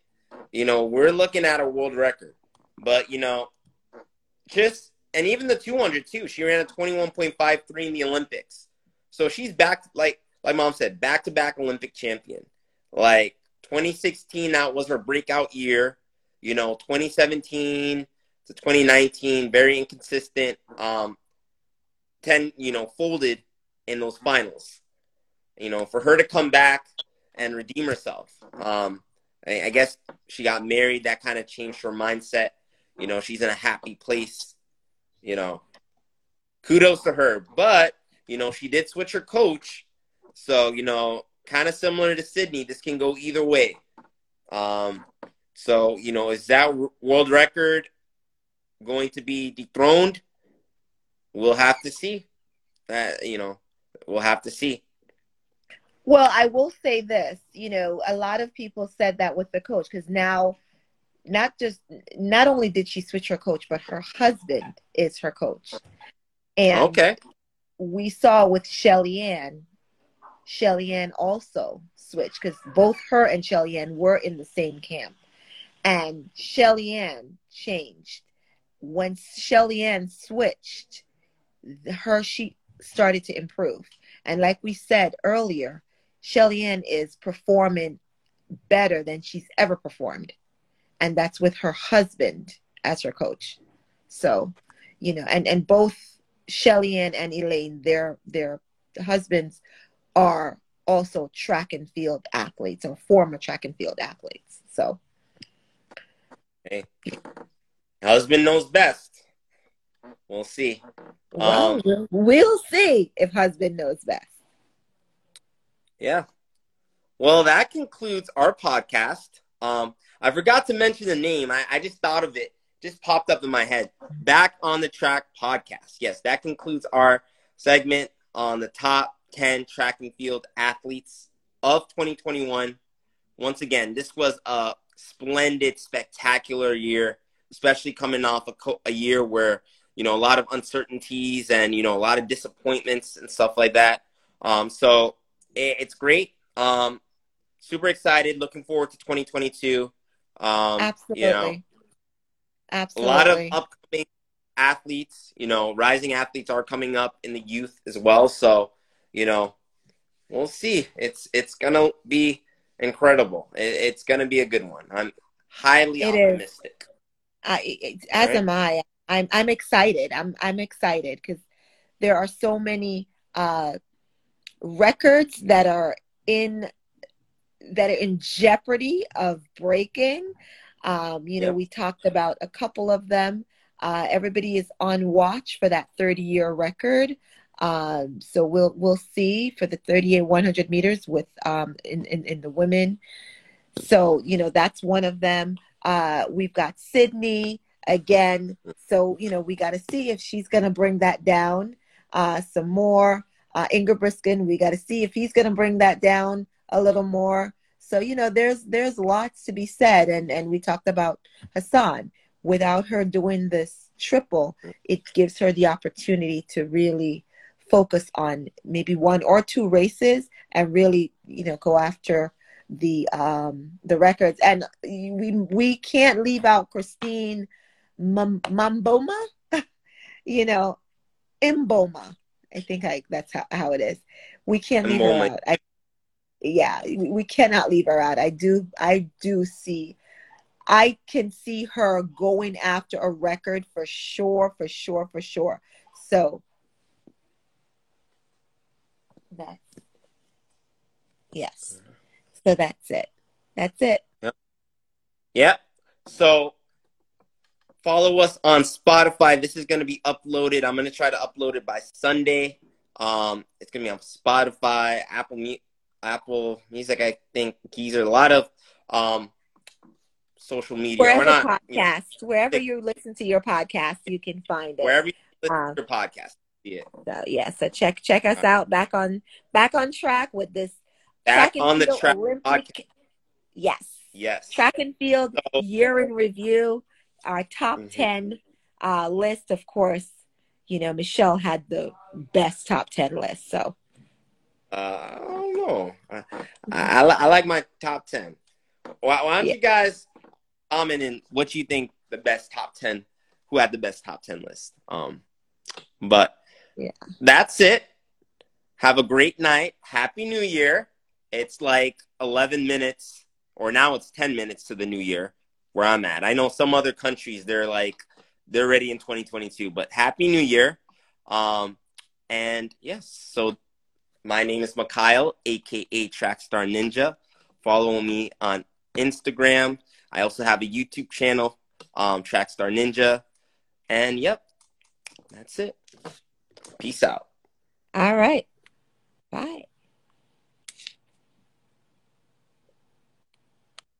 you know, we're looking at a world record. But you know, just and even the 200 too. She ran a 21.53 in the Olympics, so she's back. Like like mom said, back to back Olympic champion. Like 2016, that was her breakout year. You know, 2017 to 2019, very inconsistent. Um, 10, you know, folded in those finals. You know, for her to come back and redeem herself. Um, I, I guess she got married. That kind of changed her mindset. You know, she's in a happy place. You know, kudos to her. But, you know, she did switch her coach. So, you know, kind of similar to Sydney, this can go either way. Um, so, you know, is that world record going to be dethroned? We'll have to see. That, you know, we'll have to see. Well, I will say this, you know, a lot of people said that with the coach because now not just not only did she switch her coach, but her husband is her coach. And okay. we saw with Shelly Ann, Shelly Ann also switched because both her and Shelly Ann were in the same camp. And Shelly Ann changed. When Shelly Ann switched, her she started to improve. And like we said earlier, Shelly Ann is performing better than she's ever performed. And that's with her husband as her coach. So, you know, and, and both Shelly Ann and Elaine, their their husbands are also track and field athletes or former track and field athletes. So hey. Husband knows best. We'll see. Well, um, we'll see if husband knows best. Yeah. Well, that concludes our podcast. Um, I forgot to mention the name. I, I just thought of it, just popped up in my head. Back on the Track podcast. Yes, that concludes our segment on the top 10 track and field athletes of 2021. Once again, this was a splendid, spectacular year, especially coming off a, co- a year where, you know, a lot of uncertainties and, you know, a lot of disappointments and stuff like that. Um, so it's great. Um, super excited. Looking forward to 2022. Um, Absolutely. You know, Absolutely. A lot of upcoming athletes. You know, rising athletes are coming up in the youth as well. So, you know, we'll see. It's it's gonna be incredible. It, it's gonna be a good one. I'm highly it optimistic. I, as right? am I. I'm I'm excited. I'm I'm excited because there are so many uh, records that are in that are in jeopardy of breaking. Um, you know, yep. we talked about a couple of them. Uh, everybody is on watch for that 30 year record. Um, so we'll we'll see for the 38 100 meters with um, in, in, in the women. So you know that's one of them. Uh, we've got Sydney again. So you know we got to see if she's going to bring that down uh, some more uh, Ingebrigtsen. We got to see if he's going to bring that down a little more. So you know, there's there's lots to be said, and and we talked about Hassan. Without her doing this triple, it gives her the opportunity to really focus on maybe one or two races and really you know go after the um the records and we we can't leave out christine mamboma you know Mboma I think I that's how, how it is. We can't leave her out. I, yeah, we cannot leave her out. I do I do see I can see her going after a record for sure, for sure, for sure. So that's yes. So that's it. That's it. Yep. Yep. So Follow us on Spotify. This is going to be uploaded. I'm going to try to upload it by Sunday. Um, it's going to be on Spotify, Apple Apple Music, I think, Deezer, a lot of um, social media wherever or not. podcast, you know, wherever you listen to your podcast, you can find it. wherever you listen Um, to your podcast. Yeah. So yeah, so check check us out back on back on track with this Back on the track Olympic. Yes, Yes. track and field So- year in review. Our top Mhm. ten uh, list, of course. You know, Michelle had the best top ten list. So Uh, I don't know. I, I, I, I like my top 10. Why, why don't Yeah. you guys comment in what you think the best top 10, who had the best top 10 list? Um, but Yeah. that's it. Have a great night. Happy New Year. It's like 11 minutes, or now it's 10 minutes to the new year where I'm at. I know some other countries, they're like, they're ready in 2022, but Happy New Year. Um, and yes, so my name is Mikhail, aka Trackstar Ninja. Follow me on Instagram. I also have a YouTube channel, um, Trackstar Ninja. And yep, that's it. Peace out. all right, bye.